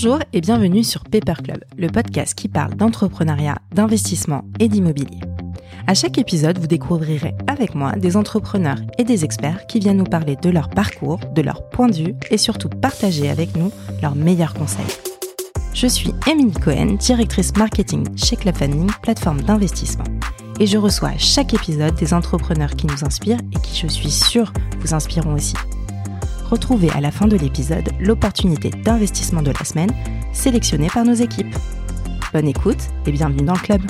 Bonjour et bienvenue sur Paper Club, le podcast qui parle d'entrepreneuriat, d'investissement et d'immobilier. À chaque épisode, vous découvrirez avec moi des entrepreneurs et des experts qui viennent nous parler de leur parcours, de leur point de vue et surtout partager avec nous leurs meilleurs conseils. Je suis Émilie Cohen, directrice marketing chez Club Funding, plateforme d'investissement. Et je reçois à chaque épisode des entrepreneurs qui nous inspirent et qui, je suis sûre, vous inspireront aussi. Retrouvez à la fin de l'épisode l'opportunité d'investissement de la semaine sélectionnée par nos équipes. Bonne écoute et bienvenue dans le club.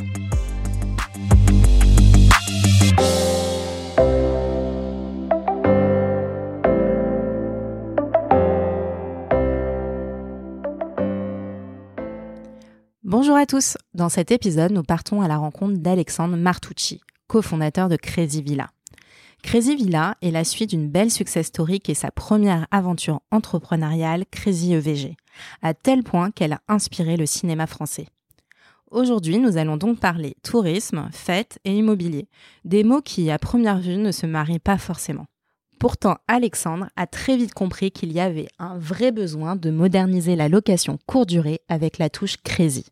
Bonjour à tous. Dans cet épisode, nous partons à la rencontre d'Alexandre Martucci, cofondateur de Crazy Villa. Crazy Villa est la suite d'une belle success story qui est sa première aventure entrepreneuriale Crazy EVG, à tel point qu'elle a inspiré le cinéma français. Aujourd'hui, nous allons donc parler tourisme, fête et immobilier, des mots qui, à première vue, ne se marient pas forcément. Pourtant, Alexandre a très vite compris qu'il y avait un vrai besoin de moderniser la location courte durée avec la touche Crazy.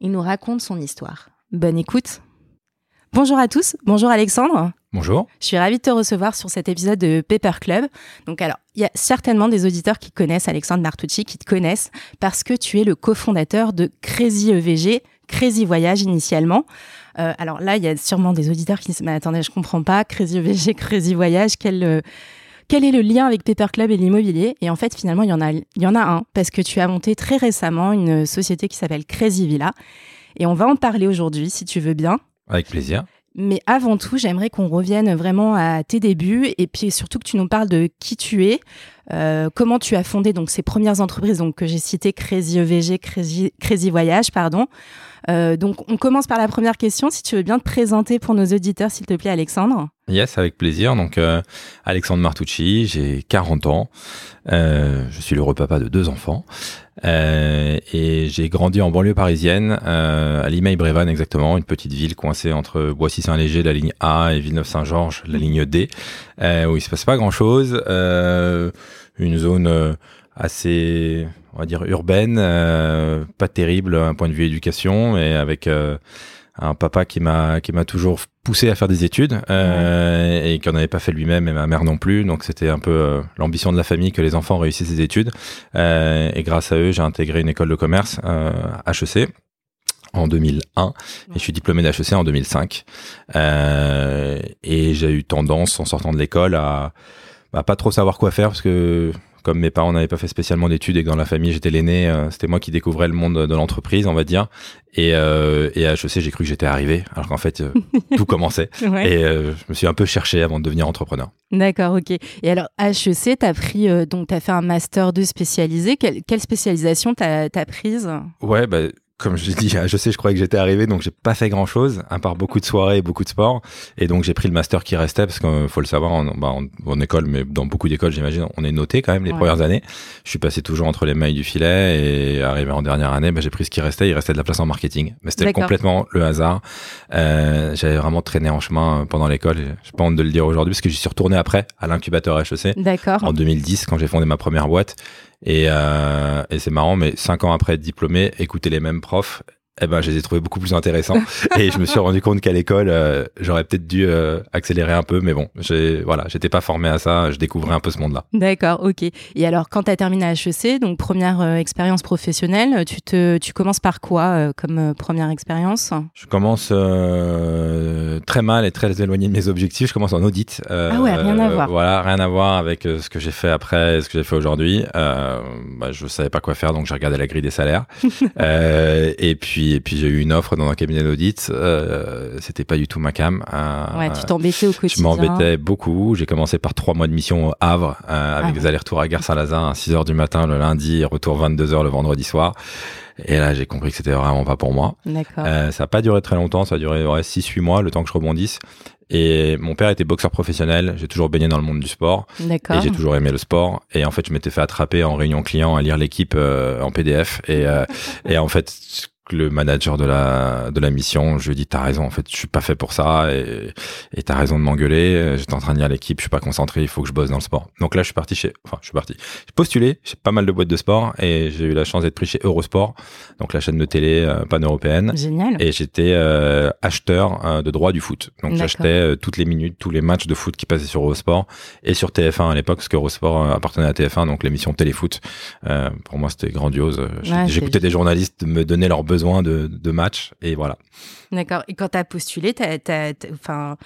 Il nous raconte son histoire. Bonne écoute. Bonjour à tous, bonjour Alexandre. Bonjour. Je suis ravie de te recevoir sur cet épisode de Paper Club. Donc alors, il y a certainement des auditeurs qui connaissent Alexandre Martucci, qui te connaissent parce que tu es le cofondateur de Crazy EVG, Crazy Voyage initialement. Euh, alors là, il y a sûrement des auditeurs qui disent, mais attendez, je comprends pas, Crazy EVG, Crazy Voyage, quel... Euh, quel est le lien avec Paper Club et l'immobilier? Et en fait, finalement, il y en a, il y en a un parce que tu as monté très récemment une société qui s'appelle Crazy Villa. Et on va en parler aujourd'hui, si tu veux bien. Avec plaisir. Mais avant tout, j'aimerais qu'on revienne vraiment à tes débuts et puis surtout que tu nous parles de qui tu es, euh, comment tu as fondé donc ces premières entreprises donc que j'ai citées Crazy EVG, Crazy, Crazy Voyage, pardon. Euh, donc on commence par la première question. Si tu veux bien te présenter pour nos auditeurs, s'il te plaît, Alexandre. Yes, avec plaisir. Donc euh, Alexandre Martucci, j'ai 40 ans. Euh, je suis le papa de deux enfants. Euh, et j'ai grandi en banlieue parisienne, euh, à Limeil-Brévannes exactement, une petite ville coincée entre Boissy-Saint-Léger, la ligne A, et Villeneuve-Saint-Georges, la ligne D, euh, où il se passe pas grand-chose. Euh, une zone assez, on va dire, urbaine, euh, pas terrible d'un point de vue éducation, et avec un papa qui m'a qui m'a toujours poussé à faire des études euh, et qui n'en avait pas fait lui-même et ma mère non plus. Donc c'était un peu euh, l'ambition de la famille que les enfants réussissent ces études. Euh, et grâce à eux j'ai intégré une école de commerce HEC en 2001 et je suis diplômé d'HEC en 2005 et j'ai eu tendance en sortant de l'école à, à pas trop savoir quoi faire parce que comme mes parents n'avaient pas fait spécialement d'études et que dans la famille j'étais l'aîné, euh, c'était moi qui découvrais le monde de l'entreprise, on va dire. Et, euh, et à HEC, j'ai cru que j'étais arrivé, alors qu'en fait, euh, tout commençait. Et je me suis un peu cherché avant de devenir entrepreneur. D'accord, ok. Et alors, HEC, tu as pris, donc tu as fait un master 2 spécialisé. Quelle, quelle spécialisation tu as, prise? Ouais, bah, comme je dis, je sais, je croyais que j'étais arrivé, donc j'ai pas fait grand chose, à part beaucoup de soirées et beaucoup de sport. Et donc j'ai pris le master qui restait, parce qu'il faut le savoir, en, bah, en, école, mais dans beaucoup d'écoles, j'imagine, on est noté quand même les premières années. Je suis passé toujours entre les mailles du filet et arrivé en dernière année, bah, j'ai pris ce qui restait. Il restait de la place en marketing, mais c'était complètement le hasard. Euh, J'avais vraiment traîné en chemin pendant l'école. J'ai pas honte de le dire aujourd'hui, parce que j'y suis retourné après à l'incubateur HEC. En 2010, quand j'ai fondé ma première boîte. Et, euh, et c'est marrant, mais cinq ans après être diplômé, écouter les mêmes profs eh ben, je les ai trouvés beaucoup plus intéressants. et je me suis rendu compte qu'à l'école, euh, j'aurais peut-être dû euh, accélérer un peu, mais bon, j'ai, voilà, j'étais pas formé à ça, je découvrais un peu ce monde-là. D'accord, ok. Et alors, quand tu as terminé à HEC, donc première euh, expérience professionnelle, tu, te, tu commences par quoi comme première expérience? Je commence très mal et très éloigné de mes objectifs. Je commence en audit. ah ouais, rien à voir. Voilà, rien à voir avec ce que j'ai fait après et ce que j'ai fait aujourd'hui. bah, je savais pas quoi faire, donc j'ai regardé la grille des salaires. et puis, et puis j'ai eu une offre dans un cabinet d'audit. Euh, c'était pas du tout ma cam. Euh, ouais, tu t'embêtais au quotidien. Je m'embêtais beaucoup. J'ai commencé par trois mois de mission au Havre, euh, avec ah des allers-retours à Gare Saint-Lazare à 6 h du matin le lundi et retour 22 h le vendredi soir. Et là, j'ai compris que c'était vraiment pas pour moi. Euh, ça n'a pas duré très longtemps, ça a duré 6-8 mois, le temps que je rebondisse. Et mon père était boxeur professionnel. J'ai toujours baigné dans le monde du sport. Et j'ai toujours aimé le sport. Et en fait, je m'étais fait attraper en réunion client à lire l'équipe euh, en PDF. Et, euh, et en fait, le manager de la de la mission, je lui ai dit t'as raison en fait, je suis pas fait pour ça et et t'as raison de m'engueuler. J'étais en train de dire à l'équipe, je suis pas concentré, il faut que je bosse dans le sport. Donc là, je suis parti chez, enfin, je suis parti. J'ai postulé, j'ai pas mal de boîtes de sport et j'ai eu la chance d'être pris chez Eurosport, donc la chaîne de télé euh, pan-européenne. Génial. Et j'étais euh, acheteur euh, de droits du foot. Donc j'achetais euh, toutes les minutes, tous les matchs de foot qui passaient sur Eurosport et sur TF1 à l'époque, parce qu'Eurosport euh, appartenait à TF1, donc l'émission Téléfoot. Euh, pour moi, c'était grandiose. Ouais, J'écoutais des journalistes me donner leurs besoins de, de matchs et voilà. D'accord. Et quand tu as postulé, t'as, t'as- t'as- enfin,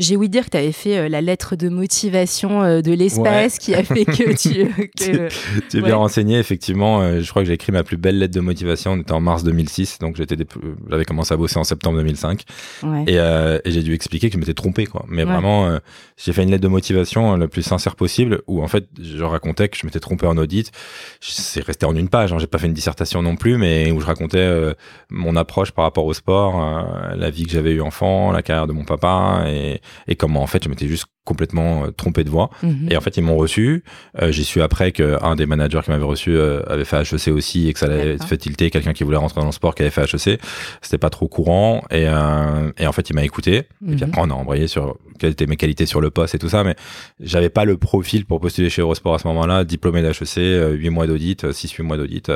j'ai ouï dire que tu avais fait euh, la lettre de motivation euh, de l'espace qui a fait que tu. que- Tu es Ouais. bien renseigné, effectivement. Euh, je crois que j'ai écrit ma plus belle lettre de motivation. On était en mars 2006, donc j'avais commencé à bosser en septembre 2005, Ouais. et, euh, et j'ai dû expliquer que je m'étais trompé, quoi. Mais vraiment, euh, j'ai fait une lettre de motivation euh, la plus sincère possible, où en fait, je racontais que je m'étais trompé en audit. C'est resté en une page. Hein, j'ai pas fait une dissertation non plus, mais où je racontais euh, mon approche par rapport au sport, euh, la vie que j'avais eu enfant, la carrière de mon papa, et, et comment en fait, je m'étais juste complètement euh, trompé de voie. Mhm. Et en fait, ils m'ont reçu. Euh, j'ai su après qu'un des managers qui m'avait reçu euh, avait fait HEC aussi et que ça allait fait tilter quelqu'un qui voulait rentrer dans le sport qui avait fait HEC. C'était pas trop courant. Et, et en fait, il m'a écouté. Et puis après, on a embrayé sur quelles étaient mes qualités sur le poste et tout ça. Mais j'avais pas le profil pour postuler chez Eurosport à ce moment-là. Diplômé d'HEC, euh, 8 mois d'audit, 6-8 mois d'audit.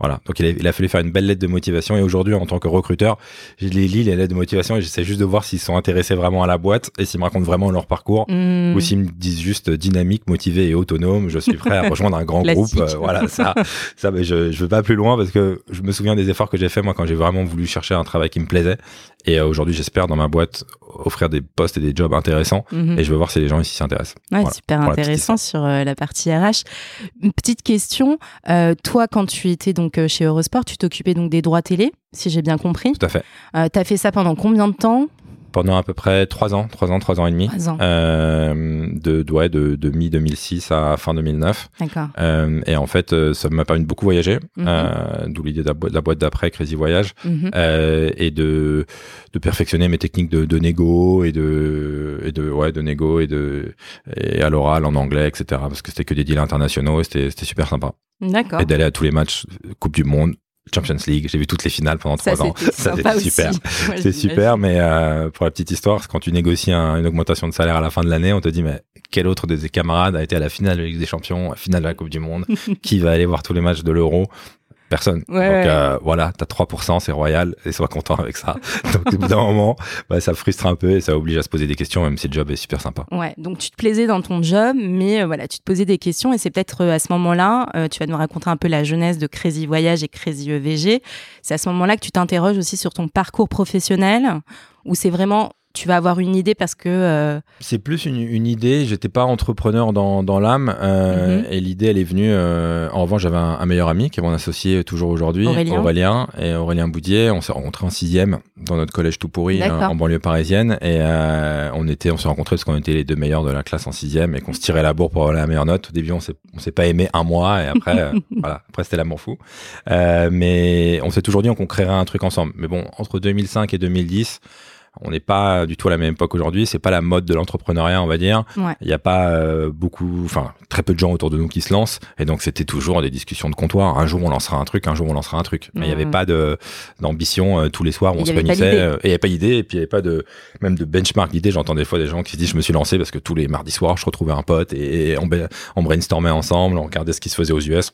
voilà. Donc, il a, il a fallu faire une belle lettre de motivation. Et aujourd'hui, en tant que recruteur, je les lis, les lettres de motivation, et j'essaie juste de voir s'ils sont intéressés vraiment à la boîte et s'ils me racontent vraiment leur parcours Ou s'ils me disent juste dynamique, motivé et autonome, je suis prêt à rejoindre un grand groupe. Euh, voilà, ça, ça, mais je, je veux pas plus loin parce que je me souviens des efforts que j'ai fait moi quand j'ai vraiment voulu chercher un travail qui me plaisait. Et euh, aujourd'hui, j'espère dans ma boîte offrir des postes et des jobs intéressants. Mhm. Et je veux voir si les gens ici s'intéressent. Ouais, Voilà, super intéressant sur euh, la partie RH. Une petite question. toi, quand tu étais donc chez Eurosport, tu t'occupais donc des droits télé, si j'ai bien compris. Tout à fait. Euh, T'as fait ça pendant combien de temps? Pendant à peu près trois ans, trois ans, trois ans et demi. Ans. Euh, de, ouais, de, de mi 2006 à fin 2009. D'accord. Euh, et en fait, euh, ça m'a permis de beaucoup voyager. Euh, D'où l'idée de la boîte, de la boîte d'après, Crazy Voyage. Euh, et de, de perfectionner mes techniques de, de négo et de, et de, ouais, de négo et de, et à l'oral en anglais, etc. Parce que c'était que des deals internationaux et c'était, c'était super sympa. D'accord. Et d'aller à tous les matchs, Coupe du Monde, Champions League. J'ai vu toutes les finales pendant trois ans. c'était Ça, c'était super. Ouais, C'est super, mais euh, pour la petite histoire, quand tu négocies un- une augmentation de salaire à la fin de l'année, on te dit mais quel autre de tes camarades a été à la finale de la Ligue des Champions, à la finale de la Coupe du Monde, qui va aller voir tous les matchs de l'Euro? Personne. Ouais, Donc ouais. euh, voilà, t'as 3%, c'est royal, et sois content avec ça. Donc au bout d'un moment, bah, ça frustre un peu et ça oblige à se poser des questions, même si le job est super sympa. Ouais, donc tu te plaisais dans ton job, mais euh, voilà, tu te posais des questions et c'est peut-être euh, à ce moment-là, tu vas nous raconter un peu la jeunesse de Crazy Voyage et Crazy EVG. C'est à ce moment-là que tu t'interroges aussi sur ton parcours professionnel, où c'est vraiment, tu vas avoir une idée parce que euh, C'est plus une, une idée. J'étais pas entrepreneur dans, dans l'âme. euh, Mhm. Et l'idée, elle est venue. euh, en revanche, j'avais un, un meilleur ami qui est mon associé toujours aujourd'hui, Aurélien. et Aurélien Boudier. On s'est rencontrés en sixième dans notre collège tout pourri euh, en banlieue parisienne. Et euh, on était, on s'est rencontrés parce qu'on était les deux meilleurs de la classe en sixième et qu'on se tirait la bourre pour avoir la meilleure note. Au début, on s'est, on s'est pas aimé un mois et après, euh, voilà, après c'était l'amour fou. Euh, mais on s'est toujours dit qu'on créerait un truc ensemble. Mais bon, entre 2005 et 2010. On n'est pas du tout à la même époque aujourd'hui. C'est pas la mode de l'entrepreneuriat, on va dire. Ouais. Il n'y a pas euh, beaucoup, enfin très peu de gens autour de nous qui se lancent, et donc c'était toujours des discussions de comptoir. Un jour on lancera un truc, un jour on lancera un truc. Mais il n'y avait Mhm. pas de d'ambition euh, tous les soirs où on y se réunissait. d'idée. euh, et il n'y avait pas d'idée, et puis il n'y avait pas de même de benchmark d'idées. J'entends des fois des gens qui se disent je me suis lancé parce que tous les mardis soirs je retrouvais un pote et, et on, ba- on brainstormait ensemble, on regardait ce qui se faisait aux US.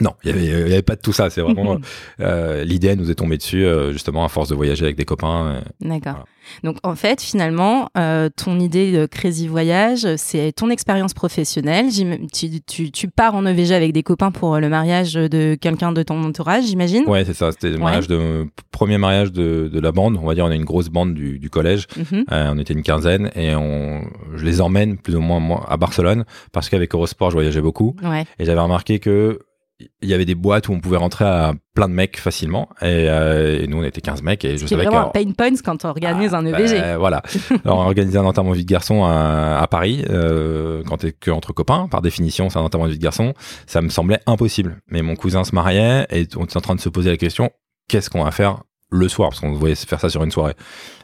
Non, il y avait, pas de tout ça. C'est vraiment euh, l'idée nous est tombée dessus euh, justement à force de voyager avec des copains. euh, D'accord. Voilà. Donc en fait, finalement, ton idée de Crazy Voyage, c'est ton expérience professionnelle. Tu, tu, tu pars en EVG avec des copains pour le mariage de quelqu'un de ton entourage, j'imagine? Ouais, c'est ça. C'était le Ouais. mariage de premier mariage de, de la bande. On va dire, on a une grosse bande du, du collège. Mhm. On était une quinzaine et on, je les emmène plus ou moins moi, à Barcelone parce qu'avec Eurosport, je voyageais beaucoup Ouais. et j'avais remarqué que il y avait des boîtes où on pouvait rentrer à plein de mecs facilement et, euh, et nous on était 15 mecs et je C'est savais vraiment un pain point quand on organise un E bah, EVG. voilà. Alors, organisé un enterrement vie de garçon à, à Paris, euh, quand t'es que entre copains, par définition, c'est un enterrement de vie de garçon. Ça me semblait impossible. Mais mon cousin se mariait et on était en train de se poser la question qu'est-ce qu'on va faire le soir, parce qu'on voyait faire ça sur une soirée.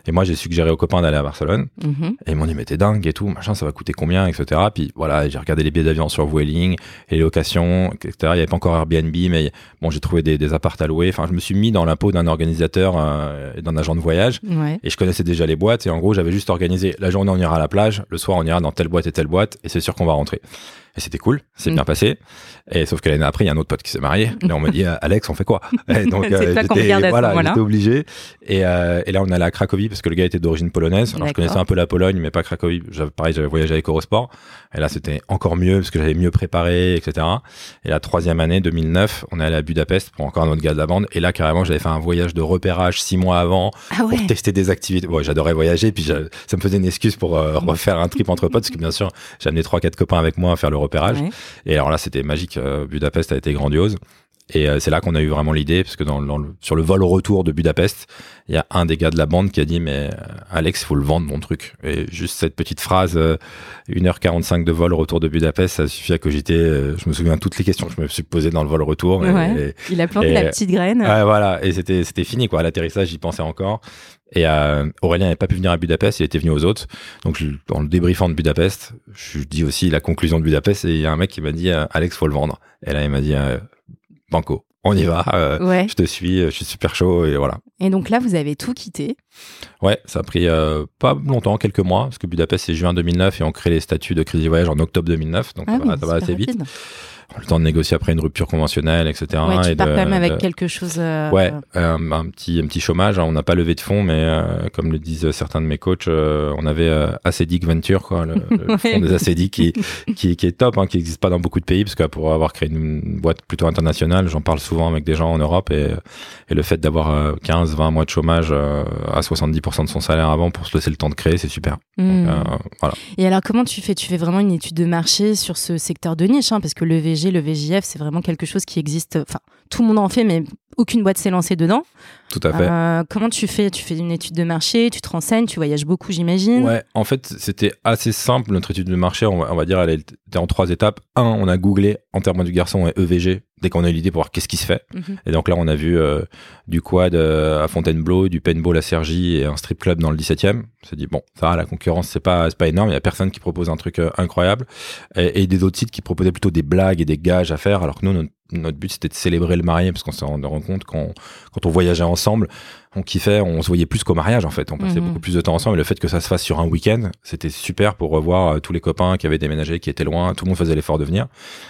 Et moi, j'ai suggéré aux copains d'aller à Barcelone. Mhm. Et ils m'ont dit, mais t'es dingue et tout, machin, ça va coûter combien, etc. Puis voilà, j'ai regardé les billets d'avion sur Vueling, et les locations, etc. Il n'y avait pas encore Airbnb, mais bon, j'ai trouvé des, des apparts à louer. Enfin, je me suis mis dans l'impôt d'un organisateur euh, et d'un agent de voyage. Ouais. Et je connaissais déjà les boîtes. Et en gros, j'avais juste organisé la journée, on ira à la plage. Le soir, on ira dans telle boîte et telle boîte. Et c'est sûr qu'on va rentrer. Et c'était cool. C'est Mm. bien passé. Et sauf que l'année après, il y a un autre pote qui s'est marié. Là, on m'a dit, Alex, on fait quoi? Et donc, qu'on j'étais- voilà, obligé. Et, euh, et là, on allait à Cracovie parce que le gars était d'origine polonaise. Alors, je connaissais un peu la Pologne, mais pas Cracovie. Pareil, j'avais voyagé avec Eurosport. Et là, c'était encore mieux parce que j'avais mieux préparé, etc. Et la troisième année, 2009, on est allé à Budapest pour encore un autre gars de la bande. Et là, carrément, j'avais fait un voyage de repérage six mois avant Ah ouais. pour tester des activités. Ouais, j'adorais voyager, puis ça me faisait une excuse pour euh, refaire un trip entre potes, parce que bien sûr, j'ai amené trois, quatre copains avec moi à faire le repérage. Ouais. Et alors là, c'était magique. euh, Budapest a été grandiose. Et euh, c'est là qu'on a eu vraiment l'idée, parce que dans, dans le- sur le vol au retour de Budapest, il y a un des gars de la bande qui a dit, mais euh, Alex, il faut le vendre, mon truc. Et juste cette petite phrase, euh, 1h45 de vol au retour de Budapest, ça suffit à cogiter. euh, je me souviens de toutes les questions que je me suis posées dans le vol retour. Et- Ouais. et, Il a planté Et- la petite graine. Ouais, voilà, et c'était c'était fini quoi. À l'atterrissage, j'y pensais encore. Et euh, Aurélien n'avait pas pu venir à Budapest, il était venu aux autres. Donc je- dans le débriefant de Budapest, je dis aussi la conclusion de Budapest et il y a un mec qui m'a dit euh, Alex, faut le vendre. Et là il m'a dit euh, Banco, on y va. euh, Ouais. Je te suis, je suis super chaud et voilà. Et donc là, vous avez tout quitté. Ouais, ça a pris euh, pas longtemps, quelques mois, parce que Budapest c'est juin 2009 et on crée les statuts de Crazy Voyage en octobre 2009, donc Ah ça, oui, va, ça va super assez vite. Le temps de négocier après une rupture conventionnelle, etc. Ouais, tu et pars de- quand même avec de- quelque chose. euh, Ouais, euh, un petit un petit chômage. hein. On n'a pas levé de fonds, mais euh, comme le disent certains de mes coachs, on avait Acedic Venture, quoi, le, fonds des Acedic qui, qui qui est top, hein, qui n'existe pas dans beaucoup de pays, parce que pour avoir créé une boîte plutôt internationale, j'en parle souvent avec des gens en Europe, et, et le fait d'avoir euh, 15, 20 mois de chômage à 70% de son salaire avant pour se laisser le temps de créer, c'est super. Euh, voilà. Et alors, comment tu fais? Tu fais vraiment une étude de marché sur ce secteur de niche, hein, parce que le VG, le VJF, c'est vraiment quelque chose qui existe. Enfin, tout le monde en fait, mais aucune boîte s'est lancée dedans. Tout à fait. Euh, comment tu fais? Tu fais une étude de marché, tu te renseignes, tu voyages beaucoup, j'imagine. Ouais, en fait, c'était assez simple. Notre étude de marché, on va, on va dire, elle était en trois étapes. Un, on a googlé Enterrement du garçon et EVG dès qu'on a eu l'idée pour voir qu'est-ce qui se fait. Mhm. Et donc là, on a vu euh, du quad euh, à Fontainebleau, du paintball à Cergy et un strip club dans le 17e. On s'est dit, bon, ça la concurrence, c'est pas, c'est pas énorme. Il y a personne qui propose un truc incroyable. Et, et des autres sites qui proposaient plutôt des blagues et des gages à faire. Alors que nous, notre, notre but, c'était de célébrer le marié parce qu'on s'est rendu compte qu'on, quand on voyageait ensemble, on kiffait, on se voyait plus qu'au mariage en fait. On passait Mhm. beaucoup plus de temps ensemble. Et le fait que ça se fasse sur un week-end, c'était super pour revoir euh, tous les copains qui avaient déménagé, qui étaient loin. Tout le monde faisait l'effort de venir.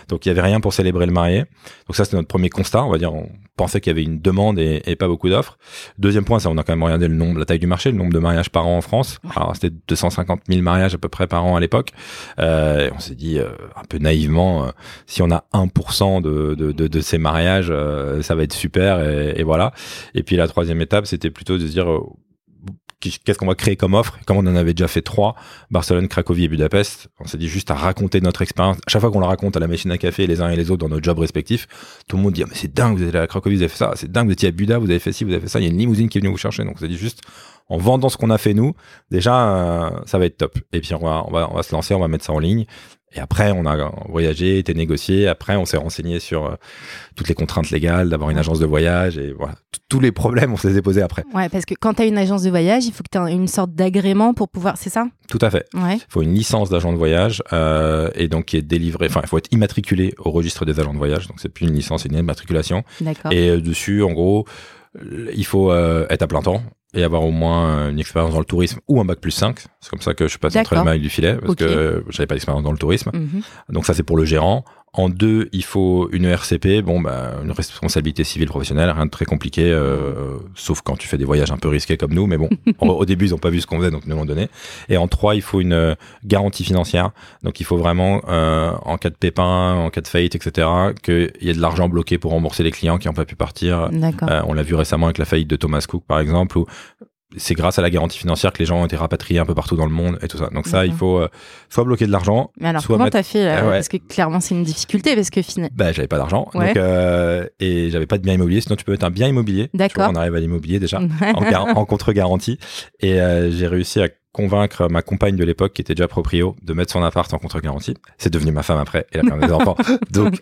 Donc il y avait rien pour célébrer le marié. Donc ça c'était notre premier constat. On va dire, on pensait qu'il y avait une demande et, et pas beaucoup d'offres. Deuxième point, ça on a quand même regardé le nombre, la taille du marché, le nombre de mariages par an en France. Alors c'était 250 000 mariages à peu près par an à l'époque. Euh, on s'est dit euh, un peu naïvement, euh, si on a 1% de, de, de, de ces mariages, euh, ça va être super. Et, et voilà. Et puis la troisième étape, c'était plutôt de se dire euh, qu'est-ce qu'on va créer comme offre? Comme on en avait déjà fait trois, Barcelone, Cracovie et Budapest, on s'est dit juste à raconter notre expérience. À chaque fois qu'on la raconte à la machine à café, les uns et les autres dans nos jobs respectifs, tout le monde dit ah, mais c'est dingue, vous êtes à Cracovie, vous avez fait ça, c'est dingue, vous étiez à Buda, vous avez fait ci, vous avez fait ça. Il y a une limousine qui est venue vous chercher. Donc on s'est dit juste en vendant ce qu'on a fait nous, déjà euh, ça va être top. Et puis on va, on va se lancer, on va mettre ça en ligne. Et après, on a voyagé, été négocié. Après, on s'est renseigné sur euh, toutes les contraintes légales, d'avoir une agence de voyage et voilà. Tous les problèmes, on se les a posés après. Ouais, parce que quand tu as une agence de voyage, il faut que tu aies une sorte d'agrément pour pouvoir. C'est ça? Tout à fait. Ouais. Il faut une licence d'agent de voyage euh, et donc qui est délivrée. Enfin, il faut être immatriculé au registre des agents de voyage. Donc, c'est plus une licence, c'est une immatriculation. D'accord. Et euh, dessus, en gros, il faut être à plein temps et avoir au moins une expérience dans le tourisme ou un bac plus 5. C'est comme ça que je suis passé entre les mailles du filet parce Ok. que j'avais pas d'expérience dans le tourisme. Mhm. Donc ça, c'est pour le gérant. En deux, il faut une RCP, bon, bah, une responsabilité civile professionnelle, rien de très compliqué, euh, sauf quand tu fais des voyages un peu risqués comme nous, mais bon, au, au début, ils n'ont pas vu ce qu'on faisait, donc ils nous l'ont donné. Et en trois, il faut une euh, garantie financière, donc il faut vraiment, euh, en cas de pépin, en cas de faillite, etc., qu'il y ait de l'argent bloqué pour rembourser les clients qui n'ont pas pu partir. On l'a vu récemment avec la faillite de Thomas Cook, par exemple, où c'est grâce à la garantie financière que les gens ont été rapatriés un peu partout dans le monde et tout ça. Donc ça, il D'accord. faut euh, soit bloquer de l'argent, Mais alors, soit comment mettre- t'as fait là Ah ouais. Parce que clairement, c'est une difficulté, parce que finalement. bah, j'avais pas d'argent. Ouais. Donc, euh, et j'avais pas de bien immobilier. Sinon, tu peux mettre un bien immobilier. Vois, D'accord. On arrive à l'immobilier déjà. en, en contre-garantie. Et euh, j'ai réussi à convaincre ma compagne de l'époque, qui était déjà proprio, de mettre son appart en contre-garantie. C'est devenu ma femme après, et la a des enfants. Donc,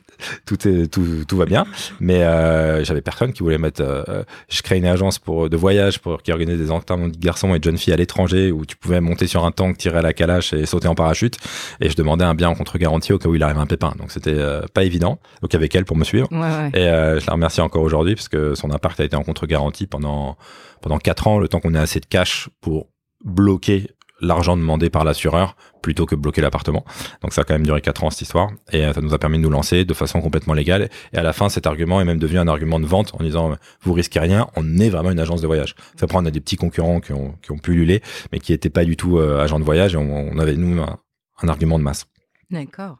tout, est, tout, tout va bien. Mais euh, j'avais personne qui voulait mettre... Euh, je crée une agence pour, de voyage pour qui organise des enterrements de garçons et de jeunes filles à l'étranger, où tu pouvais monter sur un tank, tirer à la calache et sauter en parachute. Et je demandais un bien en contre-garantie au cas où il arrive un pépin. Donc, c'était euh, pas évident. Donc, avec elle pour me suivre. Ouais, ouais. Et euh, je la remercie encore aujourd'hui, parce que son appart a été en contre-garantie pendant, pendant 4 ans, le temps qu'on ait assez de cash pour bloquer l'argent demandé par l'assureur plutôt que bloquer l'appartement. Donc ça a quand même duré 4 ans cette histoire et euh, ça nous a permis de nous lancer de façon complètement légale. Et à la fin, cet argument est même devenu un argument de vente en disant vous risquez rien, on est vraiment une agence de voyage. Ça prend on a des petits concurrents qui ont, qui ont pullulé mais qui n'étaient pas du tout euh, agents de voyage et on, avait nous un argument de masse. D'accord.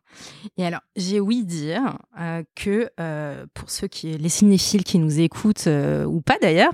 Et alors, j'ai ouï dire euh, que euh, pour ceux qui, les cinéphiles qui nous écoutent, euh, ou pas d'ailleurs,